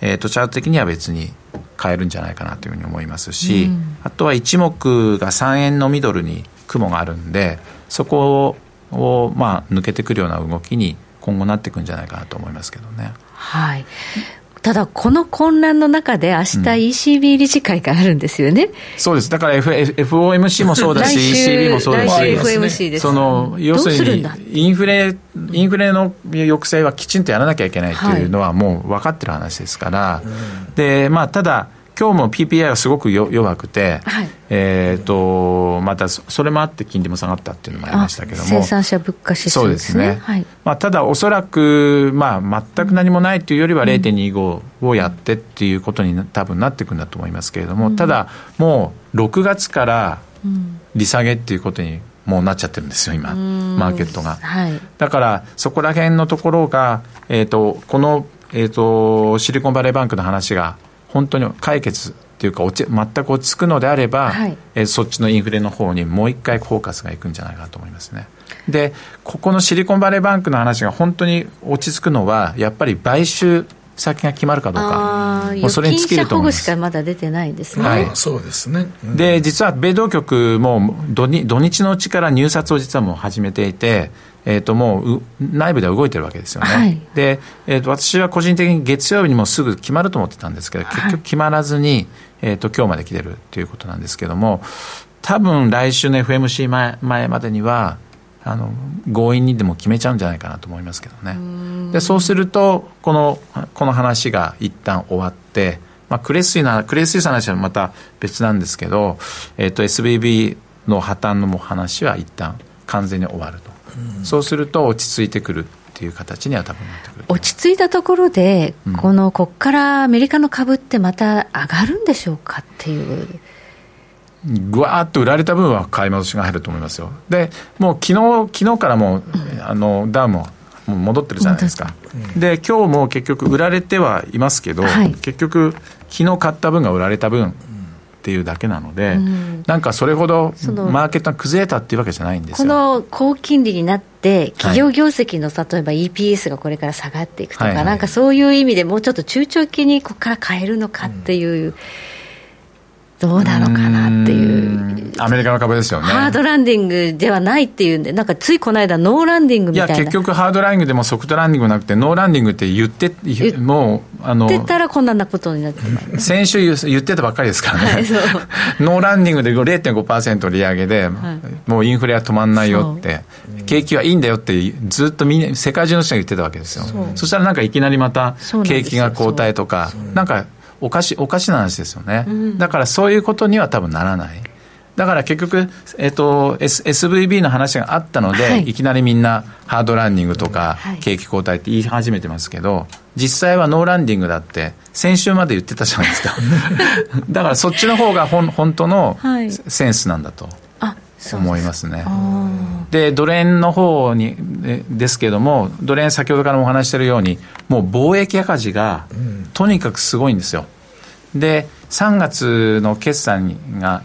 えーと、チャート的には別に買えるんじゃないかなというふうに思いますし、うん、あとは一目が3円のミドルに雲があるんでそこをまあ抜けてくるような動きに今後なっていくんじゃないかなと思いますけどね。はい。ただ、この混乱の中で、明日 ECB 理事会があるんですよね、うん、そうです、だから、F、FOMC もそうだし、ECB もそうだし、FOMC ですその要するにインフレ、インフレの抑制はきちんとやらなきゃいけないというのは、もう分かってる話ですから、はい、でまあ、ただ、今日も PPI はすごく弱くて、はい、えっ、ー、と、またそれもあって金利も下がったっていうのもありましたけども。生産者物価指数、ですね。はい、まあ、ただおそらく、まあ、全く何もないというよりは0.25をやってっていうことに多分なっていくんだと思いますけれども、うん、ただ、もう6月から利下げっていうことにもうなっちゃってるんですよ、今、マーケットが。はい、だから、そこら辺のところが、えっ、ー、と、この、えっ、ー、と、シリコンバレーバンクの話が、本当に解決っていうか落ち全く落ち着くのであれば、はい、えそっちのインフレの方にもう一回フォーカスがいくんじゃないかと思いますね。でここのシリコンバレーバンクの話が本当に落ち着くのはやっぱり買収先が決まるかどうか、もうそれに尽きると思います。しかまだ出てないですね。はい、そうですね。うん、で、実は米当局も土日のうちから入札を実はもう始めていて、えー、ともう内部では動いてるわけですよね。はい、で、えーと、私は個人的に月曜日にもすぐ決まると思ってたんですけど、結局決まらずに、えーと、今日まで来てるということなんですけども、多分来週の FMC 前前までには、あの強引にでも決めちゃうんじゃないかなと思いますけどね。でそうするとこのこの話が一旦終わって、まあ、クレスイなクレスイの話はまた別なんですけど、えーと、と SBB の破綻の話は一旦完全に終わると。そうすると落ち着いてくるっていう形には多分なってくる落ち着いたところで、うん、このここからアメリカの株ってまた上がるんでしょうかっていう。ぐわーっと売られた分は買い戻しが入ると思いますよ。で、もう昨日昨日からもう、うん、あのダウももう戻ってるじゃないですか。で、今日も結局売られてはいますけど、はい、結局、昨日買った分が売られた分、っていうだけなので、うん、なんかそれほどマーケットが崩れたっていうわけじゃないんですこの高金利になって、企業業績の例えば EPS がこれから下がっていくとか、はいはい、なんかそういう意味でもうちょっと中長期にここから変えるのかっていう。うんどうなのかなっていう。アメリカの株ですよね。ハードランディングではないっていうんでなんかついこの間ノーランディングみたいな。いや結局ハードランディングでもソフトランディングなくてノーランディングって言ってもうあの言ってたらこんなことになって先週言ってたばっかりですからね、はい、ノーランディングで0.5%利上げで、はい、もうインフレは止まんないよって。景気はいいんだよってずっとみんな世界中の人が言ってたわけですよ。そしたらなんかいきなりまた景気が後退とかなんかおかしおかしな話ですよね、うん、だからそういうことには多分ならない。だから結局、えっと、S、SVB の話があったので、はい、いきなりみんなハードランディングとか、景気後退って言い始めてますけど、実際はノーランディングだって、先週まで言ってたじゃないですか。だからそっちの方がほん本当のセンスなんだと。思いますね。でドル円の方にですけれども、ドル円先ほどからもお話しているように、もう貿易赤字がとにかくすごいんですよ。で、3月の決算が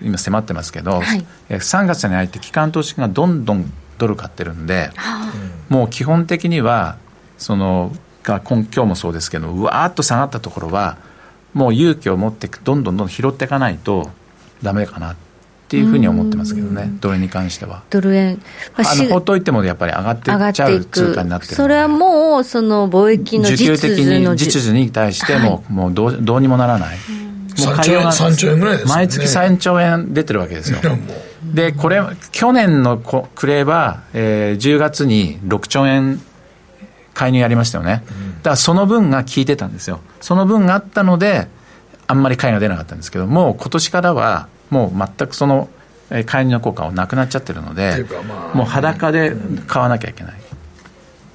今迫ってますけど、はい、3月に入って機関投資家がどんどんドル買ってるんで、もう基本的には、その、今今日もそうですけど、うわーっと下がったところは、もう勇気を持ってどんどんどん拾っていかないとダメかなっていうふうに思ってますけどね、ドル円に関しては。ドル円、まあ、あのほっといてもやっぱり上がっていっちゃう通貨になってるそれはもう、その貿易の実需的に実需に対しても、はい、もうどうどうにもならない。もう3兆円 ,3 兆円ぐらいです、ね、毎月3兆円出てるわけですよ。で、これ、去年の暮れは、えー、10月に6兆円介入やりましたよね。だからその分が効いてたんですよ。その分があったので、あんまり買いが出なかったんですけども、今年からは、もう全くその介入の効果はなくなっちゃってるので、まあ、もう裸で買わなきゃいけない。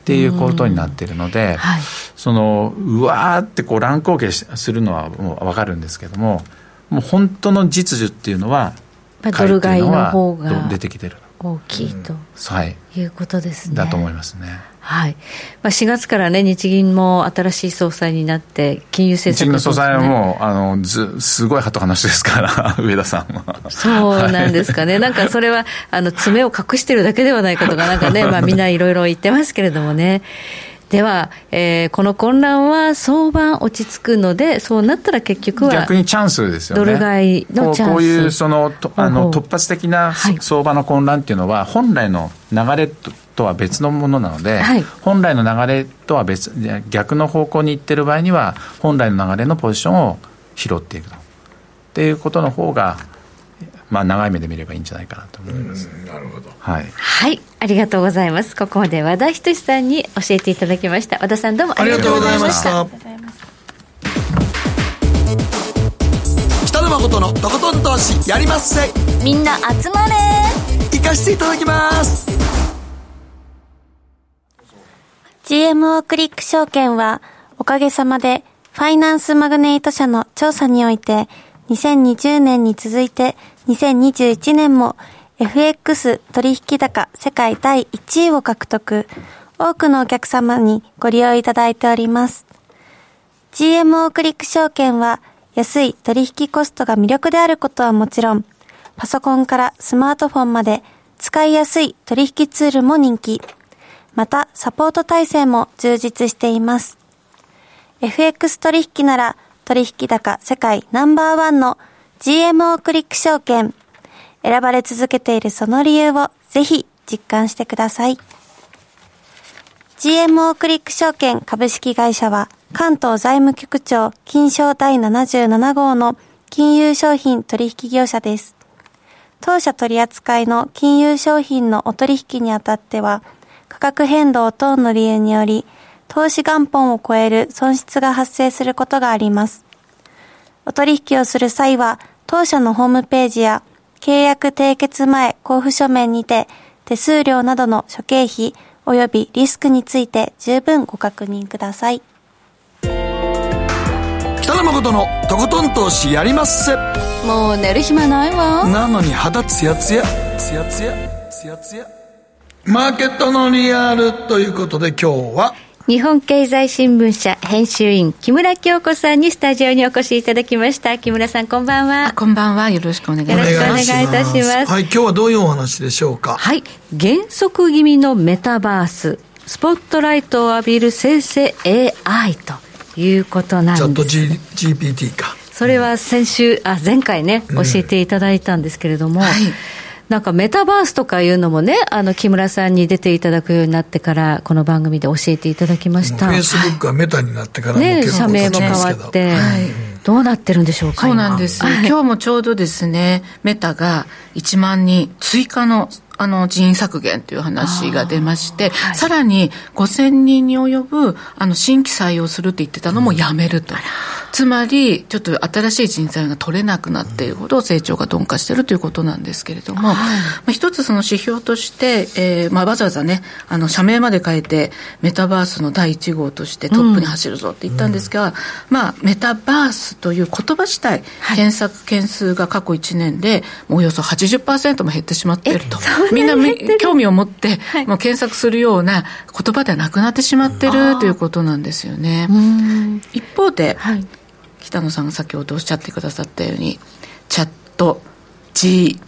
っていうことになってるので、はい、そのうわーってこう乱高下するのはもう分かるんですけどももう本当の実需っていうのはドル買いの方が出てきてる大きいと、うん、はい、いうことですね。だと思いますね。はい。まあ、4月からね、日銀も新しい総裁になって、金融政策、ね、日銀の総裁はもうあのず、すごい鳩話ですから、上田さんは。そうなんですかね、はい、なんかそれはあの爪を隠してるだけではないかとか、なんかね、まあ、みんないろいろ言ってますけれどもね。では、えー、この混乱は相場落ち着くので、そうなったら結局は逆にチャンスですよね。ドル買いのチャンス。こういうそのとあの突発的な相場の混乱っていうのは、本来の流れとは別のものなので、はい、本来の流れとは別逆の方向に行ってる場合には本来の流れのポジションを拾っていくと。っていうことの方がまあ、長い目で見ればいいんじゃないかなと思います。なるほど。はい。はい、ありがとうございます。ここまで和田仁さんに教えていただきました。和田さんどうもありがとうございました。誠のとことん投資やりまっせみんな集まれ行かしていただきます GMO クリック証券はおかげさまでファイナンスマグネイト社の調査において2020年に続いて2021年も FX 取引高世界第1位を獲得。多くのお客様にご利用いただいております。GMO クリック証券は安い取引コストが魅力であることはもちろん、パソコンからスマートフォンまで使いやすい取引ツールも人気。また、サポート体制も充実しています。FX 取引なら取引高世界ナンバーワンの GMO クリック証券。選ばれ続けているその理由をぜひ実感してください。GMO クリック証券株式会社は関東財務局長金賞第77号の金融商品取引業者です。当社取扱いの金融商品のお取引にあたっては価格変動等の理由により投資元本を超える損失が発生することがあります。お取引をする際は当社のホームページや契約締結前交付書面にて手数料などの諸経費及びリスクについて十分ご確認ください。北野誠のとことん投資やりまっせ。もう寝る暇ないわ。なのに肌ツヤツヤ、ツヤツヤ、ツヤツヤ。マーケットのリアルということで今日は日本経済新聞社編集員木村京子さんにスタジオにお越しいただきました。木村さんこんばんは。こんばんは。よろしくお願いします。よろしくお願いいたします。はい今日はどういうお話でしょうか？はい。減速気味のメタバース。スポットライトを浴びる生成 AI ということなんです。チャット、G、GPT か。それは先週あ前回ね、教えていただいたんですけれども、はいなんかメタバースとかいうのもね、あの木村さんに出ていただくようになってから、この番組で教えていただきました。フェイスブックはメタになってからもね、社名も変わって、はい、どうなってるんでしょうか。そうなんです。今日もちょうどですね、メタが1万人追加のあの人員削減という話が出まして、はい、さらに5000人に及ぶあの新規採用するって言ってたのもやめると。うんつまり、ちょっと新しい人材が取れなくなっているほど成長が鈍化しているということなんですけれども、はい、まあ、一つその指標として、えーまあ、わざわざね、あの社名まで変えて、メタバースの第1号としてトップに走るぞって言ったんですが、うん、まあ、メタバースという言葉自体、はい、検索件数が過去1年でおよそ80%も減ってしまっていると。みんな興味を持って、はい、もう検索するような言葉ではなくなってしまっているということなんですよね。一方で、はい。北野さんが先ほどおっしゃってくださったようにチャット G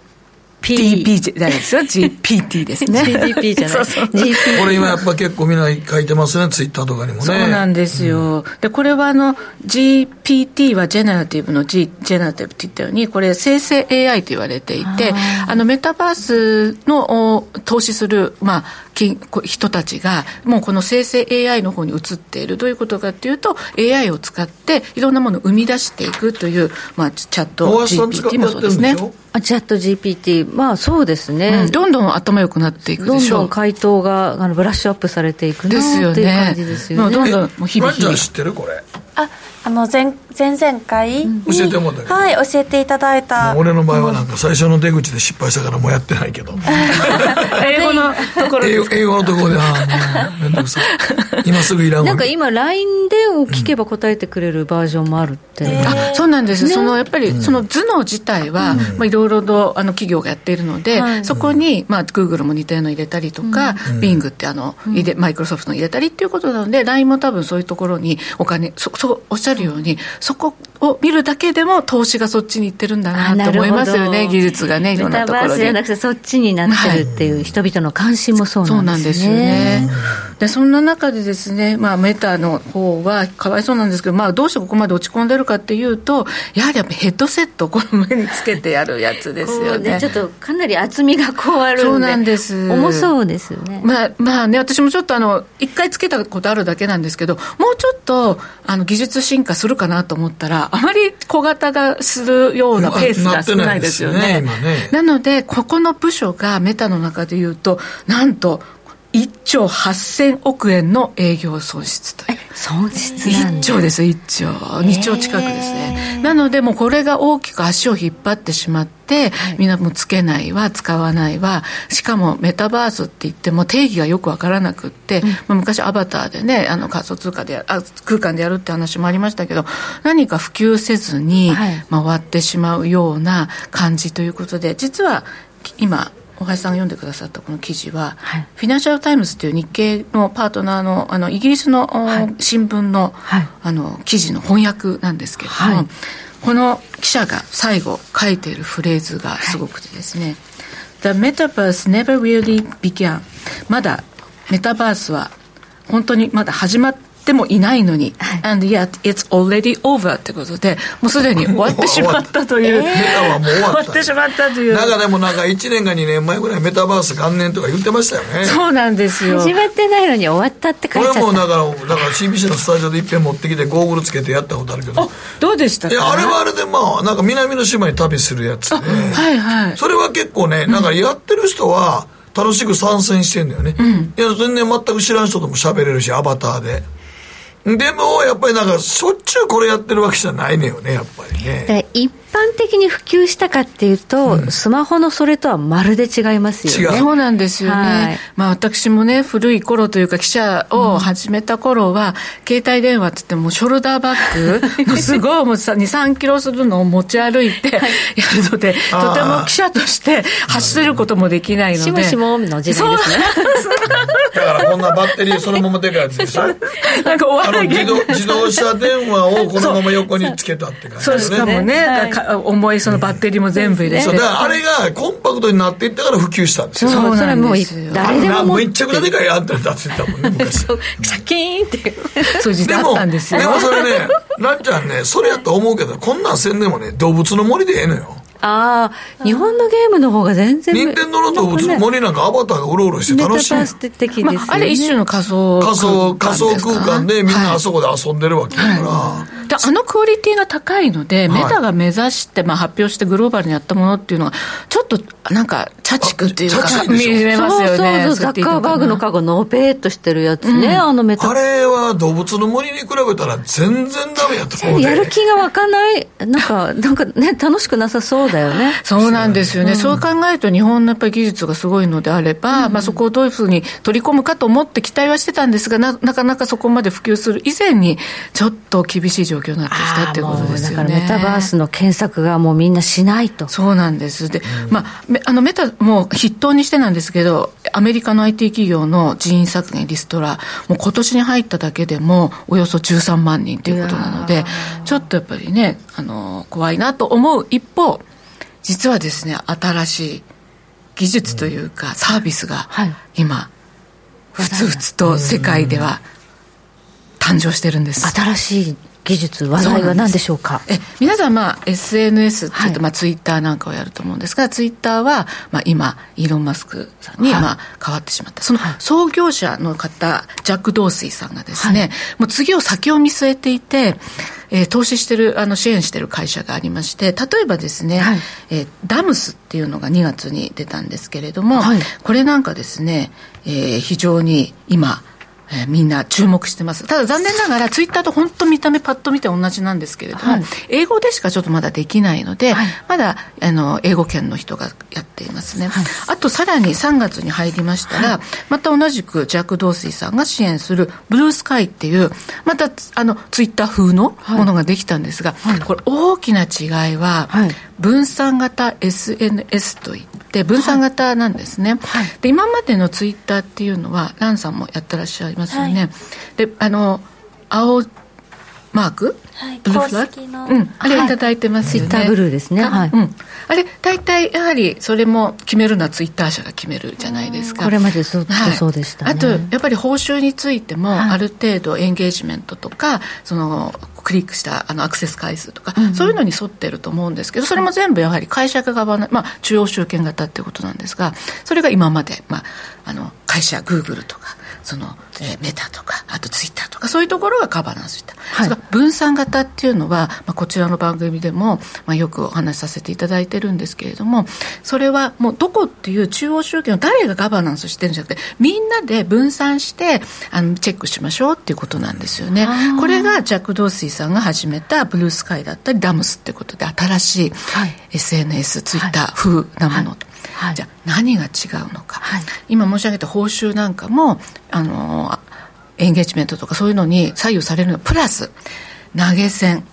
GDP じゃないですよ。GPT ですね。GDP じゃない。そうそう。これ今やっぱ結構みんな書いてますねツイッターとかにもね。そうなんですよ、うん、でこれはあの GPT はジェネラティブの G ジェネラティブって言ったようにこれ生成 AI と言われていてあのメタバースの投資するまあ人たちがもうこの生成 AI の方に移っている。どういうことかというと AI を使っていろんなものを生み出していくという、まあ、チャット GPT もそうですね。あチャット GPT まあそうですね、うん、どんどん頭良くなっていくでしょどんどん回答があのブラッシュアップされていくなっていう感じですよね。どんどんもう日々日々。知ってる？これああの前前々回教えてもらったはい教えていただいた。俺の場合はなんか最初の出口で失敗したからもうやってないけど。英語のところ英語のところでああもう面倒くさい。今すぐいらんなんか今 LINE でを聞けば答えてくれるバージョンもあるって、う。ん、あそうなんです、ね、そのやっぱりその頭脳自体は、うん、まあ、いろいろとあの企業がやっているので、はい、そこに、まあ、Google も似たような入れたりとか、うん、Bing ってあの、入れマイクロソフトの入れたりっていうことなので LINE も多分そういうところにお金そそうおっしゃるようにそこを見るだけでも投資がそっちに行ってるんだなと思いますよね技術がねいろんなところにじゃなくてそっちになってるっていう、人々の関心もそうなんですね、そうなんですよね。でそんな中でですね、まあ、メタの方はかわいそうなんですけど、まあ、どうしてここまで落ち込んでるかっていうとやはりやっぱヘッドセットこの目につけてやるやつですよねちょっとかなり厚みがこうあるんでそうなんです。重そうですよね。まあまあね私もちょっとあの一回つけたことあるだけなんですけどもうちょっとあの技術進化するかなと思ったらあまり小型がするようなペースが少ないですよね。なねなので、ここの部署がメタの中でいうと、なんと、1兆8000億円の営業損失という。損失1兆です1兆。2兆近くですね。なのでもうこれが大きく足を引っ張ってしまって、みんなもつけないわ使わないわ。しかもメタバースって言っても定義がよく分からなくって、うん、まあ、昔アバターでねあの仮想通貨であ空間でやるって話もありましたけど何か普及せずに回ってしまうような感じということで実は今大橋さんが読んでくださったこの記事は、はい、フィナンシャル・タイムズという日経のパートナーのあのイギリスの、はい、新聞のはい、あの記事の翻訳なんですけれども、この記者が最後書いているフレーズがすごくてですね、The metaverse never really began. まだメタバースは本当にまだ始まってってもいないのに、はい、and yet it's already over ってことで、もうすでに 終わってしまったという。メタはもう終わった。終わってしまったという。なんかでもなんか1年か2年前ぐらいメタバース元年とか言ってましたよね。そうなんですよ。始まってないのに終わったって書いてあった。俺もだから、だから CBC のスタジオでいっぺん持ってきてゴーグルつけてやったことあるけど。どうでしたか？いや、あれはあれでまあ、なんか南の島に旅するやつで。はいはい。それは結構ね、なんかやってる人は、楽しく参戦してんだよね、うん、いや全然全く知らん人とも喋れるしアバターででも、やっぱりなんか、しょっちゅうこれやってるわけじゃないのよね、やっぱね。一般的に普及したかっていうと、うん、スマホのそれとはまるで違いますよね。そうなんですよね。はい、まあ私もね、古い頃というか記者を始めた頃は、うん、携帯電話って言ってもショルダーバッグすごいもう2、3キロするのを持ち歩いてやるので、とても記者として走ることもできないので。しもしもの時代ですね。だからこんなバッテリーそのままでかいやつでしょ？なんかあの自動自動車電話をこのまま横につけたって感じ、ね、そうですかもね、はい。重いそのバッテリーも全部入れて、そうだからあれがコンパクトになっていったから普及したんですよ。そうそれもう誰でもめっちゃくちゃでかいあんた出してたもんね昔。シャキーンってそういう時代あったんですよ。でもそれねランちゃんねそれやと思うけどこんなんせんでもね動物の森でええのよああ、日本のゲームの方が全然。任天堂の動物の森なんかアバターがうろうろして楽しい。メタバース的です、ねまあ、あれ一種の仮想仮想、仮想空間でみんなあそこで遊んでるわけだから。はいであのクオリティが高いので、メタが目指して、まあ、発表してグローバルにやったものっていうのが、ちょっとなんか、チャチクっていうか、見えますよね。そうそう、ザッカーバーグのカゴ、のぺーっとしてるやつね、うん、あのメタ。あれは動物の森に比べたら全然ダメやと思うやる気が湧かない、なんか、なんかね、楽しくなさそうだよね。そうなんですよね。うん、そう考えると、日本のやっぱり技術がすごいのであれば、うん、まあ、そこをどういうふうに取り込むかと思って期待はしてたんですが、ななかなかそこまで普及する以前に、ちょっと厳しい状況になってきたっていうことですよね。メタバースの検索がもうみんなしないと。そうなんです。で、まあ、あのメタ、もう筆頭にしてなんですけど、アメリカの IT 企業の人員削減リストラ、もう今年に入っただけでも、およそ13万人ということなので、ちょっとやっぱりね、あの、怖いなと思う一方、実はですね、新しい技術というか、サービスが今、ふつふつと世界では誕生してるんです。新しい技術話題は何でしょうか？え皆さん、まあ、SNS っていうと、はい、まあ、ツイッターなんかをやると思うんですがツイッターは、まあ、今イーロン・マスクさんに、まあ、変わってしまった。その創業者の方ジャック・ドースイさんがですね、はい、もう次を先を見据えていてえー、投資してるあの支援してる会社がありまして例えばですね、はい、えー、ダムスっていうのが2月に出たんですけれども、はい、これなんかですね、えー、非常に今えー、みんな注目してます。ただ残念ながら、ツイッターと本当見た目パッと見て同じなんですけれども、はい、英語でしかちょっとまだできないので、はい、まだあの英語圏の人がやっていますね。はい、あとさらに3月に入りましたら、また同じくジャック・ドースイさんが支援するブルースカイっていう、またあのツイッター風のものができたんですが、これ大きな違いは、分散型 SNS といって、分散型なんですね、はい、で今までのツイッターっていうのはランさんもやってらっしゃいますよね、はい、であの青マーク、はい、ブルーフラッグ、うん、あれいただいてますよね、ツイッターブルーですね、はい。うん、あれ大体やはりそれも決めるのはツイッター社が決めるじゃないですか。これまでずっとそうでした、ね。はい、あとやっぱり報酬についてもある程度エンゲージメントとかそのクリックしたあのアクセス回数とか、うん、そういうのに沿ってると思うんですけどそれも全部やはり会社側の、まあ、中央集権型っていうことなんですがそれが今まで、まあ、あの会社グーグルとかその、えー、メタとかあとツイッターとかそういうところがガバナンスしたはい、分散型っていうのは、まあ、こちらの番組でも、まあ、よくお話しさせていただいてるんですけれどもそれはもうどこっていう中央集権を誰がガバナンスしてるんじゃなくてみんなで分散してあのチェックしましょうっていうことなんですよね。これがジャック・ドーシーさんが始めたブルースカイだったりダムスってことで新しい SNS、ツイッター風なもの、はいはい、じゃあ何が違うのか、はい、今申し上げた報酬なんかもあのエンゲージメントとかそういうのに左右されるの。プラス投げ銭。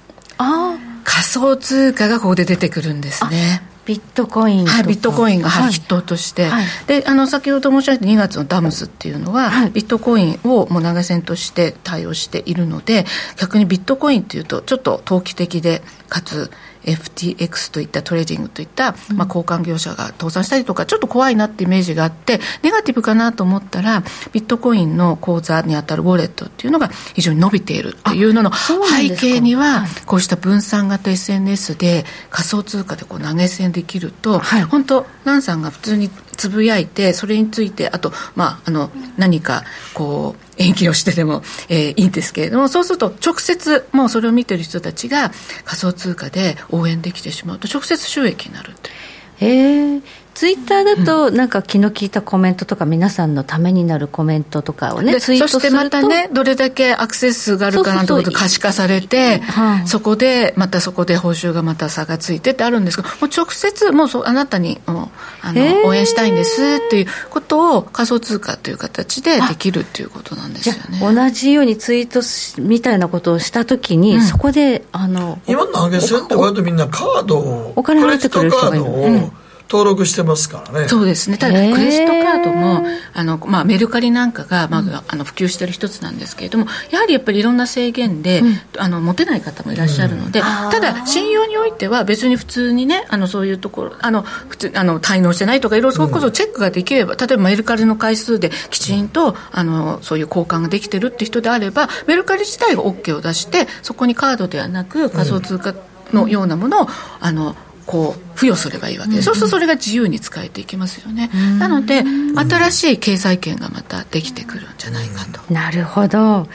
仮想通貨がここで出てくるんですね。ビットコインはい、ビットコインが筆頭として、はい、であの先ほど申し上げた2月のダムスっていうのは、はい、ビットコインをもう投げ銭として対応しているので逆にビットコインっていうとちょっと投機的でかつ FTX といったトレーディングといった、まあ、交換業者が倒産したりとかちょっと怖いなってイメージがあってネガティブかなと思ったらビットコインの口座にあたるウォレットっていうのが非常に伸びているっていうのの背景にはこうした分散型 SNS で仮想通貨でこう投げ銭できると、はい、本当ナンさんが普通につぶやいてそれについてあと、まあ、あの何かこう延期をしてでも、えー、いいんですけれどもそうすると直接もうそれを見てる人たちが仮想通貨で応援できてしまうと直接収益になるという。えー、ツイッターだと、なんか気の利いたコメントとか、皆さんのためになるコメントとかをね、ツイートすると。そしてまたね、どれだけアクセス数があるかなんてこと可視化されて、そこで、またそこで報酬がまた差がついてってあるんですけど、もう直接、もうそあなたにもうあの応援したいんですっていうことを仮想通貨という形でできるっていうことなんですよね。同じようにツイートみたいなことをしたときに、うん、そこで、あの、今の投げ銭って割とみんなカードを、お金入ってくる人がいる。うん登録してますからね。そうですね。ただクレジットカードもあの、まあ、メルカリなんかが、まあ、あの普及している一つなんですけれどもやはりやっぱりいろんな制限で、うん、あの持てない方もいらっしゃるので、うん、ただ信用においては別に普通にねあのそういうところあの普通あの滞納してないとかいろいろそこそチェックができれば、例えばメルカリの回数できちんとあのそういう交換ができてるって人であればメルカリ自体が OK を出してそこにカードではなく仮想通貨のようなものをあのこう付与すればいいわけ。で、うん、そうするとそれが自由に使えていきますよね、うん、なので新しい経済圏がまたできてくるんじゃないかと、なるほど。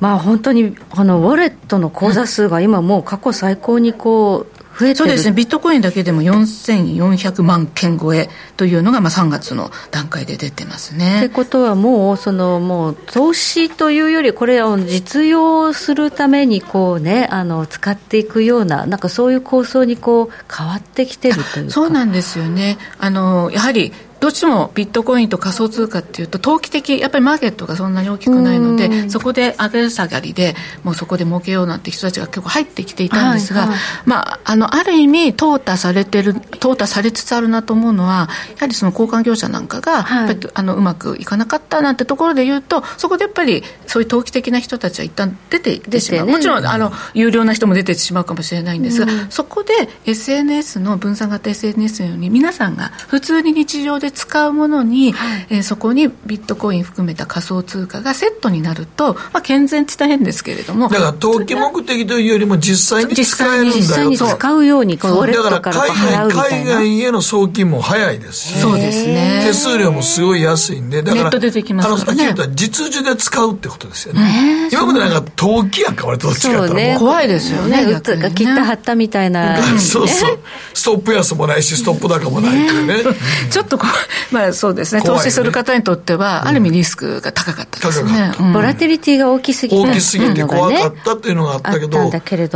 まあ本当にあのウォレットの口座数が今もう過去最高にこう増えそうですね、ビットコインだけでも4400万件超えというのが、まあ、3月の段階で出てますね。ってことは、もう、そのもう投資というより、これを実用するためにこう、ね、あの使っていくような、なんかそういう構想にこう変わってきてるというそうなんですよね。あのやはりどうしてもビットコインと仮想通貨っていうと投機的やっぱりマーケットがそんなに大きくないのでそこで上げ下がりでもうそこで儲けようなんて人たちが結構入ってきていたんですが、はいはい、まあ、あのある意味淘汰されてる淘汰されつつあるなと思うのはやはりその交換業者なんかが、はい、あのうまくいかなかったなんてところで言うとそこでやっぱりそういう投機的な人たちは一旦出て出てしまう、ね、もちろんあの有料な人も出てしまうかもしれないんですが、そこで SNS の分散型 SNS のように皆さんが普通に日常で使うものに、はい、えー、そこにビットコイン含めた仮想通貨がセットになると、まあ、健全って大変ですけれども。だから投機目的というよりも実際に使えるんだよ実際に使うようにこうウォレットから払うみたいな。海外への送金も早いですしそうですね。手数料もすごい安いんでだからネット出てきますからね。あの実需で使うってことですよね。今までなんか投機やんか俺どっちかったら、ね、怖いですよねね切った貼ったみたいな、そうそう。ストップ安もないしストップ高もないっていうね。ちょっとこう まあそうですね、投資する方にとっては、ある意味リスクが高かったですね。ボラティリティが大きすぎ大きすぎて怖かったっていうのがあったけど、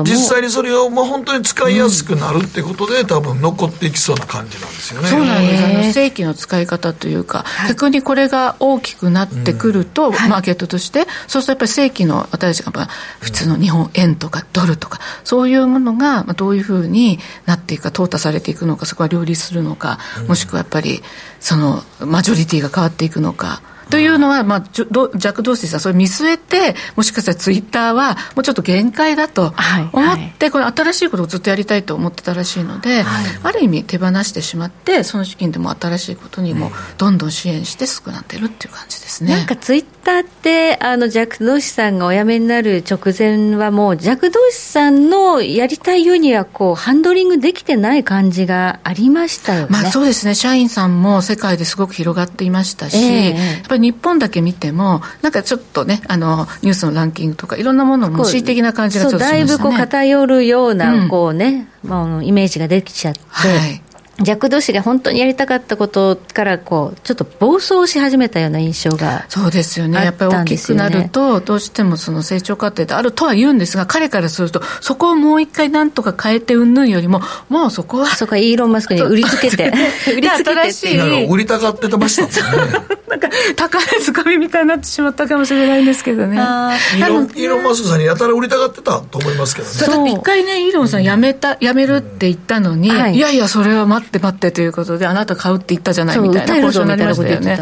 実際にそれをまあ本当に使いやすくなるってことで、多分残っていきそうな感じなんですよね。そうなんです。あの正規の使い方というか、逆にこれが大きくなってくると、マーケットとして、そうするとやっぱり正規の私たちが普通の日本円とかドルとか、そういうものがどういうふうになっていくか、淘汰されていくのか、そこは両立するのか、もしくはやっぱり、そのマジョリティが変わっていくのか。というのは、まあ、ジャック・ドーシーさんそれ見据えてもしかしたらツイッターはもうちょっと限界だと思って、はいはい、この新しいことをずっとやりたいと思ってたらしいので、はい、ある意味手放してしまってその資金でも新しいことにもどんどん支援して少なってるっていう感じですね。なんかツイッタタってあのジャック・ドーシさんがお辞めになる直前はもうジャック・ドーシさんのやりたいようにはこうハンドリングできてない感じがありましたよね。まあそうですね。社員さんも世界ですごく広がっていましたし、えー、やっぱり日本だけ見てもなんかちょっとねあのニュースのランキングとかいろんなものも恣意的な感じがちょっとしましたね。だいぶこう偏るような、こうね、うん、まあ、イメージができちゃって。はい弱同士が本当にやりたかったことからこうちょっと暴走し始めたような印象がそうですよね。やっぱり大きくなるとどうしてもその成長過程ってあるとは言うんですが彼からするとそこをもう一回なんとか変えてうんぬんよりももうそこはそこはイーロン・マスクに売りつけて 売りつけてしい売りたがってましたもんね。なんか高いつかみみたいになってしまったかもしれないんですけどね。イーロン・イーロンマスクさんにやたら売りたがってたと思いますけどね。そう。一回ねイーロンさん辞めた辞めるって言ったのに、うんはい、いやいやそれは待って待ってということで、あなた買うって言ったじゃないみたいな交渉になりましたよね。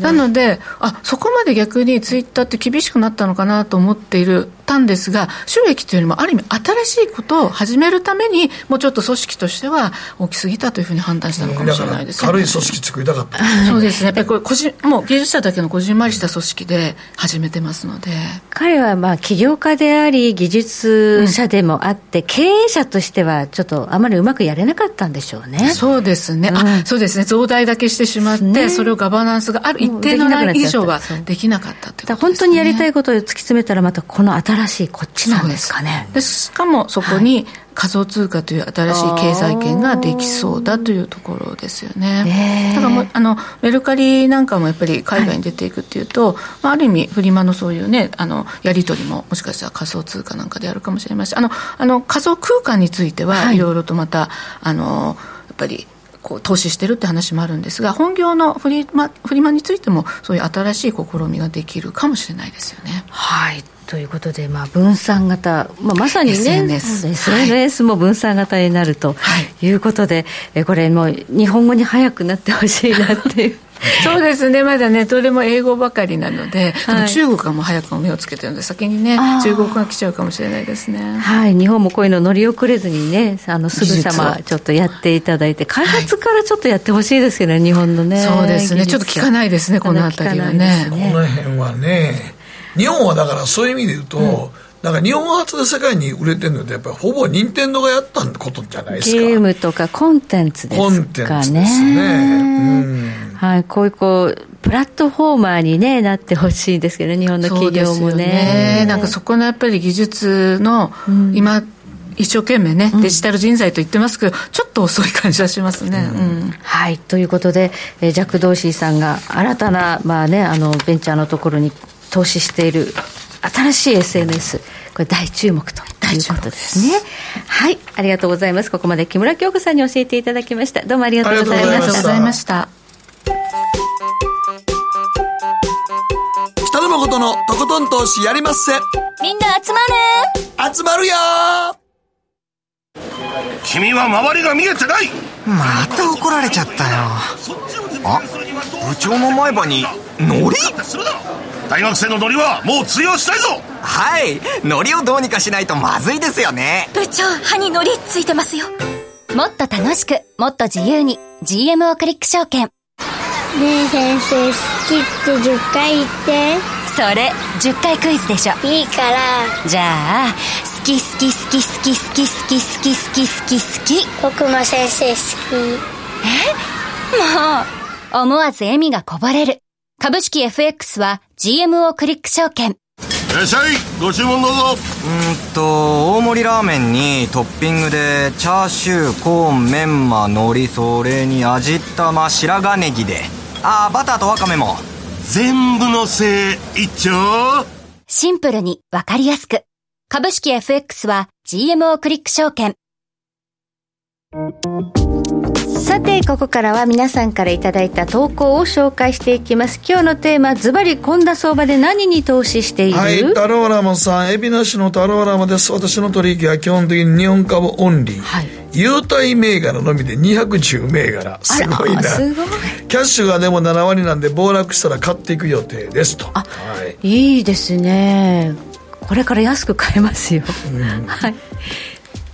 なので、あそこまで逆にツイッターって厳しくなったのかなと思っているたんですが、収益というよりも、ある意味、新しいことを始めるために、もうちょっと組織としては大きすぎたというふうに判断したのかもしれないです、ね、軽い組織作りたかった、そうですね、やっぱりこれ個人、もう技術者だけのこじんまりした組織で始めてますので。彼はまあ起業家であり、技術者でもあって、うん、経営者としては、ちょっとあまりうまくやれなかったんでしょうね。そうですね、うん、あそうですね、増大だけしてしまって、ね、それをガバナンスがある一定の以上はできなかったってことです、ね、本当にやりたいことを突き詰めたら、またこの新しいこっちなんですかね。でしかもそこに仮想通貨という新しい経済圏ができそうだというところですよね。だからもあのメルカリなんかもやっぱり海外に出ていくっていうと、はい、まあ、ある意味フリマのそういうねあのやり取りももしかしたら仮想通貨なんかであるかもしれません。あのあの仮想空間についてはいろいろとまた、あのやっぱりこう投資してるって話もあるんですが本業のフリマフリマについてもそういう新しい試みができるかもしれないですよね。はいということで、まあ、分散型、まあ、まさにね SNS, SNS も分散型になるということで、はい、これもう日本語に早くなってほしいなっていう。そうですね、まだね、どれも英語ばかりなので、はい、中国がもう早く目をつけてるので、先にね、中国が来ちゃうかもしれないですね。はい、日本もこういうの乗り遅れずにね、あのすぐさまちょっとやっていただいて、開発からちょっとやってほしいですけどね、日本のね。そうですね、ちょっと聞かないですね、この辺りはね。ねこの辺はね。日本はだからそういう意味で言うと、うん。だから日本発で世界に売れてるのってやっぱりほぼ任天堂がやったことじゃないですか。ゲームとかコンテンツですかね。コンテンツですね、うん、はいこういうこうプラットフォーマーに、ね、なってほしいですけどね日本の企業もね。ね。なんかそこのやっぱり技術の、うん、今一生懸命ね、デジタル人材と言ってますけど、ちょっと遅い感じはしますね。うん、はいということで、えー、ジャック・ドーシーさんが新たな、まあね、あのベンチャーのところに投資している新しい SNS これ大注目ということですね。はい。ありがとうございます。ここまで木村京子さんに教えていただきました。どうもありがとうございました。北野誠のとことん投資やりまっせ。みんな集まる。集まるよ。君は周りが見えてない。また怒られちゃったよ。あ部長の前歯にノリ大学生のノリはもう通用したいぞ。はい。ノリをどうにかしないとまずいですよね。部長歯にノリついてますよ。もっと楽しくもっと自由に GMO クリック証券。ねえ先生好きって10回言って。それ10回クイズでしょ。いいから。じゃあ好き好き好き好き好き好き好き好き。好き好き僕も先生好き。え？もう。思わず笑みがこぼれる。株式 FX は GMO クリック証券。いらっしゃい。ご注文どうぞ。うんと大盛りラーメンにトッピングでチャーシューコーンメンマ海苔それに味玉白髪ネギで。ああバターとワカメも。全部のせい一丁。シンプルにわかりやすく。株式 FX は GMO クリック証券さてここからは皆さんからいただいた投稿を紹介していきます。今日のテーマズバリこんな相場で何に投資している？はいタローラマさん海老名市のタローラマです。私の取引は基本的に日本株オンリー、はい、優待銘柄のみで210銘柄。すごいな。すごい。キャッシュがでも7割なんで暴落したら買っていく予定ですと。あ、はい、いいですね。これから安く買えますよ、うん、はい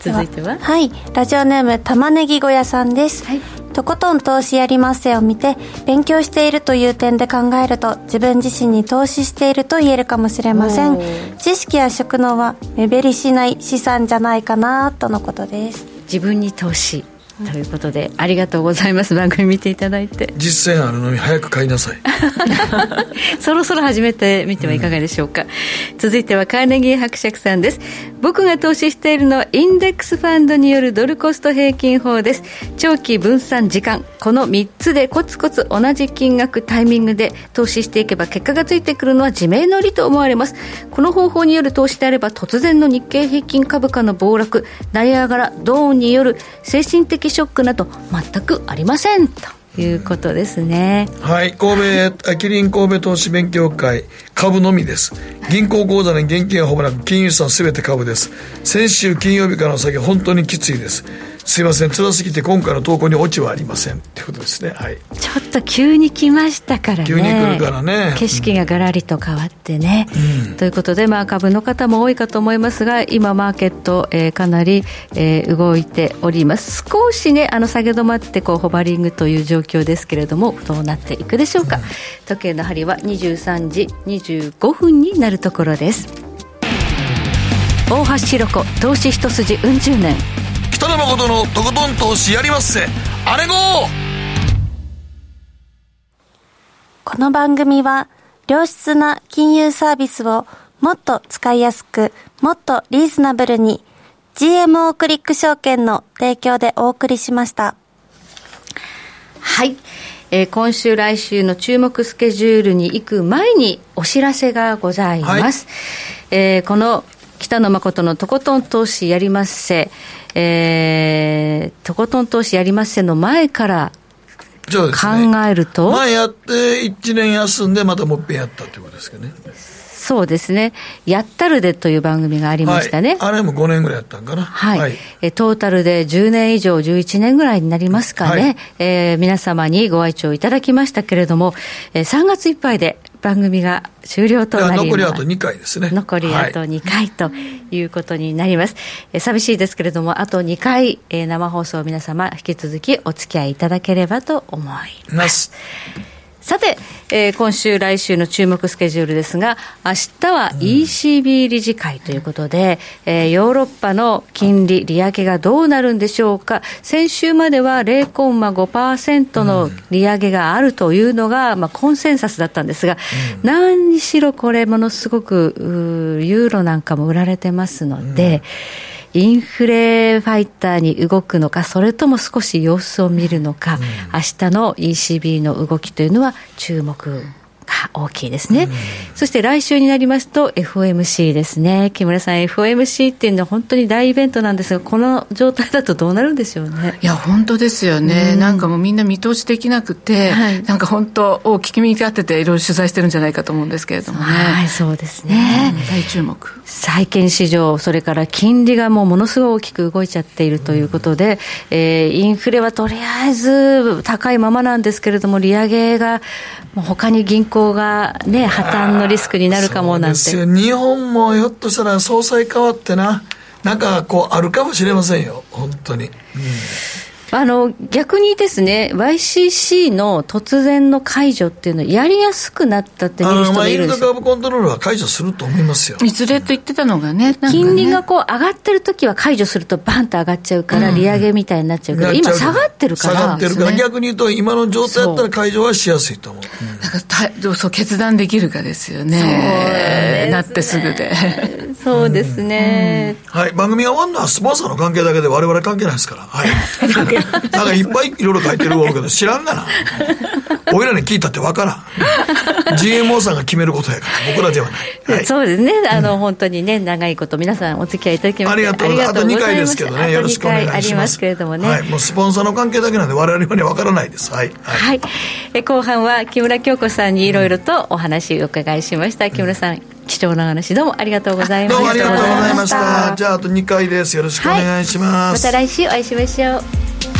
続いては？はい。ラジオネーム玉ねぎ小屋さんです、はい、とことん投資やりますせを見て勉強しているという点で考えると自分自身に投資していると言えるかもしれません。知識や職能は目減りしない資産じゃないかなとのことです。自分に投資ということでありがとうございます。番組見ていただいて。実践あるのに早く買いなさい。そろそろ始めてみてはいかがでしょうか、うん、続いてはカーネギー伯爵さんです。僕が投資しているのはインデックスファンドによるドルコスト平均法です。長期分散時間。この3つでコツコツ同じ金額タイミングで投資していけば結果がついてくるのは自明の理と思われます。この方法による投資であれば突然の日経平均株価の暴落ナイアガラドーンによる精神的ショックなど全くありませんということですね。はい、神戸、キリン神戸投資勉強会、株のみです。銀行口座に現金はほぼなく、金融資産すべて株です。先週金曜日からの先、本当にきついです。すいません。辛すぎて今回の投稿にオチはありません。ってことですね。はい。ちょっと急に来ましたからね。急に来るからね。景色ががらりと変わってね、うん、ということでまあ株の方も多いかと思いますが今マーケット、えー、かなり、えー、動いております。少しねあの下げ止まってこうホバリングという状況ですけれどもどうなっていくでしょうか、うん、時計の針は23時25分になるところです。大橋ひろ子投資一筋うん十年北野誠のとことん投資やりまっせあれごこの番組は良質な金融サービスをもっと使いやすくもっとリーズナブルに GMO クリック証券の提供でお送りしました。はい、えー、今週来週の注目スケジュールに行く前にお知らせがございます、はい、えー、この北野誠のとことん投資やりまっせ、えー、とことん投資やりまっせの前から考えると、ね、前やって1年休んでまたもっぺんやったということですけどねそうですね。やったるでという番組がありましたね。はい、あれも5年ぐらいやったんかな。はい。はい、えトータルで10年以上、11年ぐらいになりますかね。はい、えー、皆様にご愛聴いただきましたけれども、えー、3月いっぱいで番組が終了となり残りあと2回ですね。残りあと2回ということになります。え、はい、寂しいですけれども、あと2回、えー、生放送皆様引き続きお付き合いいただければと思います。さて、えー、今週、来週の注目スケジュールですが、明日は ECB 理事会ということで、うん、えー、ヨーロッパの金利、利上げがどうなるんでしょうか、先週までは0.5%の利上げがあるというのが、まあ、コンセンサスだったんですが、うん、何にしろこれ、ものすごくユーロなんかも売られてますので、うんインフレファイターに動くのか、それとも少し様子を見るのか、うん、明日の ECB の動きというのは注目が大きいですね、うん、そして来週になりますと FOMC ですね。木村さん FOMC っていうのは本当に大イベントなんですがこの状態だとどうなるんでしょうね。いや本当ですよね、うん、なんかもうみんな見通しできなくて、はい、なんか本当を聞き耳立てていろいろ取材してるんじゃないかと思うんですけれどもね。はいそうですね、うん、大注目。債券市場それから金利がもうものすごい大きく動いちゃっているということで、えー、インフレはとりあえず高いままなんですけれども利上げがもう他に銀行がね、破綻のリスクになるかもなんて。日本もひょっとしたら総裁変わってな、なんかこうあるかもしれませんよ、本当に。うんあの逆にですね、YCC の突然の解除っていうのは、やりやすくなったって見る人もいるんですよ。株コントロールは解除すると思いますよ。いずれと言ってたのがね、ね金利がこう上がってる時は解除すると、バンと上がっちゃうから、利上げみたいになっちゃうけど、今、下がってるから。下がってるから、逆に言うと、今の状態だったら解除はしやすいと思う。なんかたそう決断できるかですよね。なってすぐで。そうですね、はい、番組が終わるのはスポンサーの関係だけで、われわれ関係ないですから。はい。なんかいっぱいいろいろ書いてるけど、知らんがな。俺らに聞いたってわからん。GMO さんが決めることやから、僕らではない。はい、そうですね。あの、うん、本当にね、長いこと皆さんお付き合いいただきましてありがとうございます。あと2回ですけどね、よろしくお願いします。ありますけれどもね。はい、もうスポンサーの関係だけなんで、我々にはわからないです。はい。はい。はい、え後半は木村京子さんにいろいろとお話をお伺いしました。木村さん、貴重な話どうもありがとうございました。どうもありがとうございました。じゃああと2回です。よろしくお願いします。はい、また来週お会いしましょう。